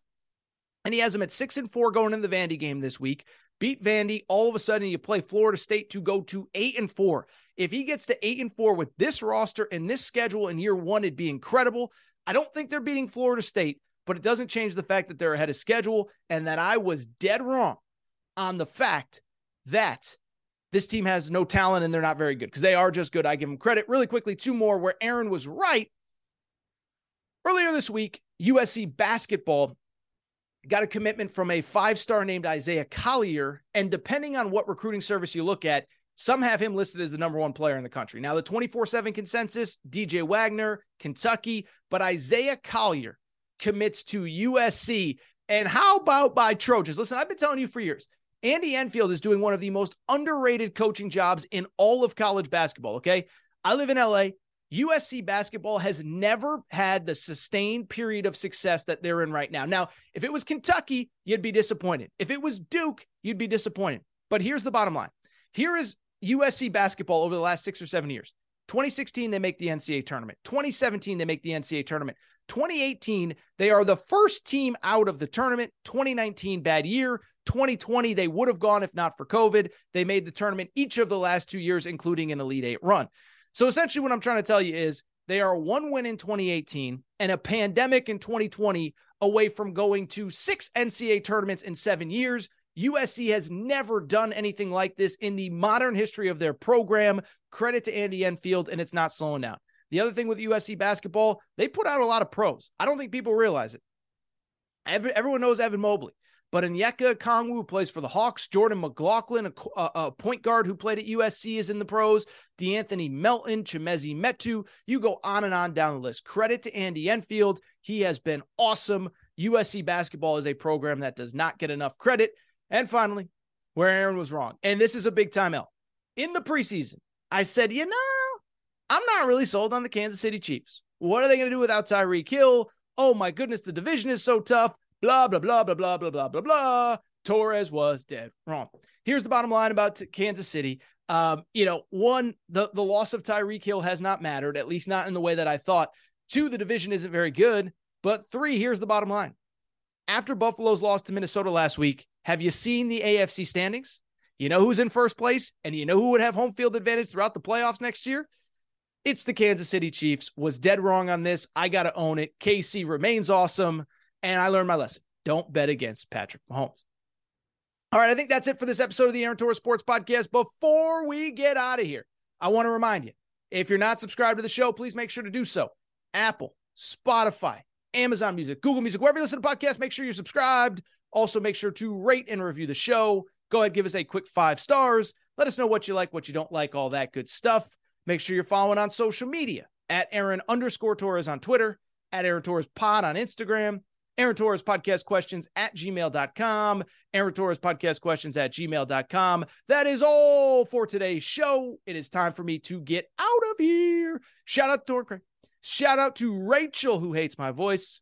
And he has them at six and four going in the Vandy game this week. Beat Vandy. All of a sudden, you play Florida State to go to eight and four. If he gets to eight and four with this roster and this schedule in year one, it'd be incredible. I don't think they're beating Florida State, but it doesn't change the fact that they're ahead of schedule and that I was dead wrong on the fact that this team has no talent and they're not very good because they are just good. I give them credit. Really quickly, two more where Aaron was right. Earlier this week, USC basketball got a commitment from a five star named Isaiah Collier. And depending on what recruiting service you look at, some have him listed as the number one player in the country. Now, the 24 7 consensus, DJ Wagner, Kentucky, but Isaiah Collier commits to USC. And how about by Trojans? Listen, I've been telling you for years, Andy Enfield is doing one of the most underrated coaching jobs in all of college basketball. Okay. I live in LA. USC basketball has never had the sustained period of success that they're in right now. Now, if it was Kentucky, you'd be disappointed. If it was Duke, you'd be disappointed. But here's the bottom line here is USC basketball over the last six or seven years. 2016, they make the NCAA tournament. 2017, they make the NCAA tournament. 2018, they are the first team out of the tournament. 2019, bad year. 2020, they would have gone if not for COVID. They made the tournament each of the last two years, including an Elite Eight run. So essentially, what I'm trying to tell you is they are one win in 2018 and a pandemic in 2020 away from going to six NCAA tournaments in seven years. USC has never done anything like this in the modern history of their program. Credit to Andy Enfield, and it's not slowing down. The other thing with USC basketball, they put out a lot of pros. I don't think people realize it. Every, everyone knows Evan Mobley. But Onyeka Okongwu, who plays for the Hawks, Jordan McLaughlin, a, a, a, point guard who played at USC, is in the pros. De'Anthony Melton, Chimezie Metu. You go on and on down the list. Credit to Andy Enfield. He has been awesome. USC basketball is a program that does not get enough credit. And finally, where Aaron was wrong, and this is a big time L. In the preseason, I said, you know, I'm not really sold on the Kansas City Chiefs. What are they going to do without Tyreek Hill? Oh my goodness, the division is so tough blah, blah, blah, blah, blah, blah, blah, blah, blah. Torres was dead wrong. Here's the bottom line about Kansas City. Um, you know, one, the, the loss of Tyreek Hill has not mattered, at least not in the way that I thought. Two, the division isn't very good. But three, here's the bottom line. After Buffalo's loss to Minnesota last week, have you seen the AFC standings? You know who's in first place, and you know who would have home field advantage throughout the playoffs next year? It's the Kansas City Chiefs. Was dead wrong on this. I got to own it. KC remains awesome. And I learned my lesson. Don't bet against Patrick Mahomes. All right, I think that's it for this episode of the Aaron Torres Sports Podcast. Before we get out of here, I want to remind you if you're not subscribed to the show, please make sure to do so. Apple, Spotify, Amazon Music, Google Music, wherever you listen to podcasts, make sure you're subscribed. Also, make sure to rate and review the show. Go ahead, give us a quick five stars. Let us know what you like, what you don't like, all that good stuff. Make sure you're following on social media at Aaron underscore Torres on Twitter, at Aaron Torres Pod on Instagram, Aaron Torres podcast questions at gmail.com. Aaron Torres podcast questions at gmail.com. That is all for today's show. It is time for me to get out of here. Shout out to Torque. Shout out to Rachel, who hates my voice.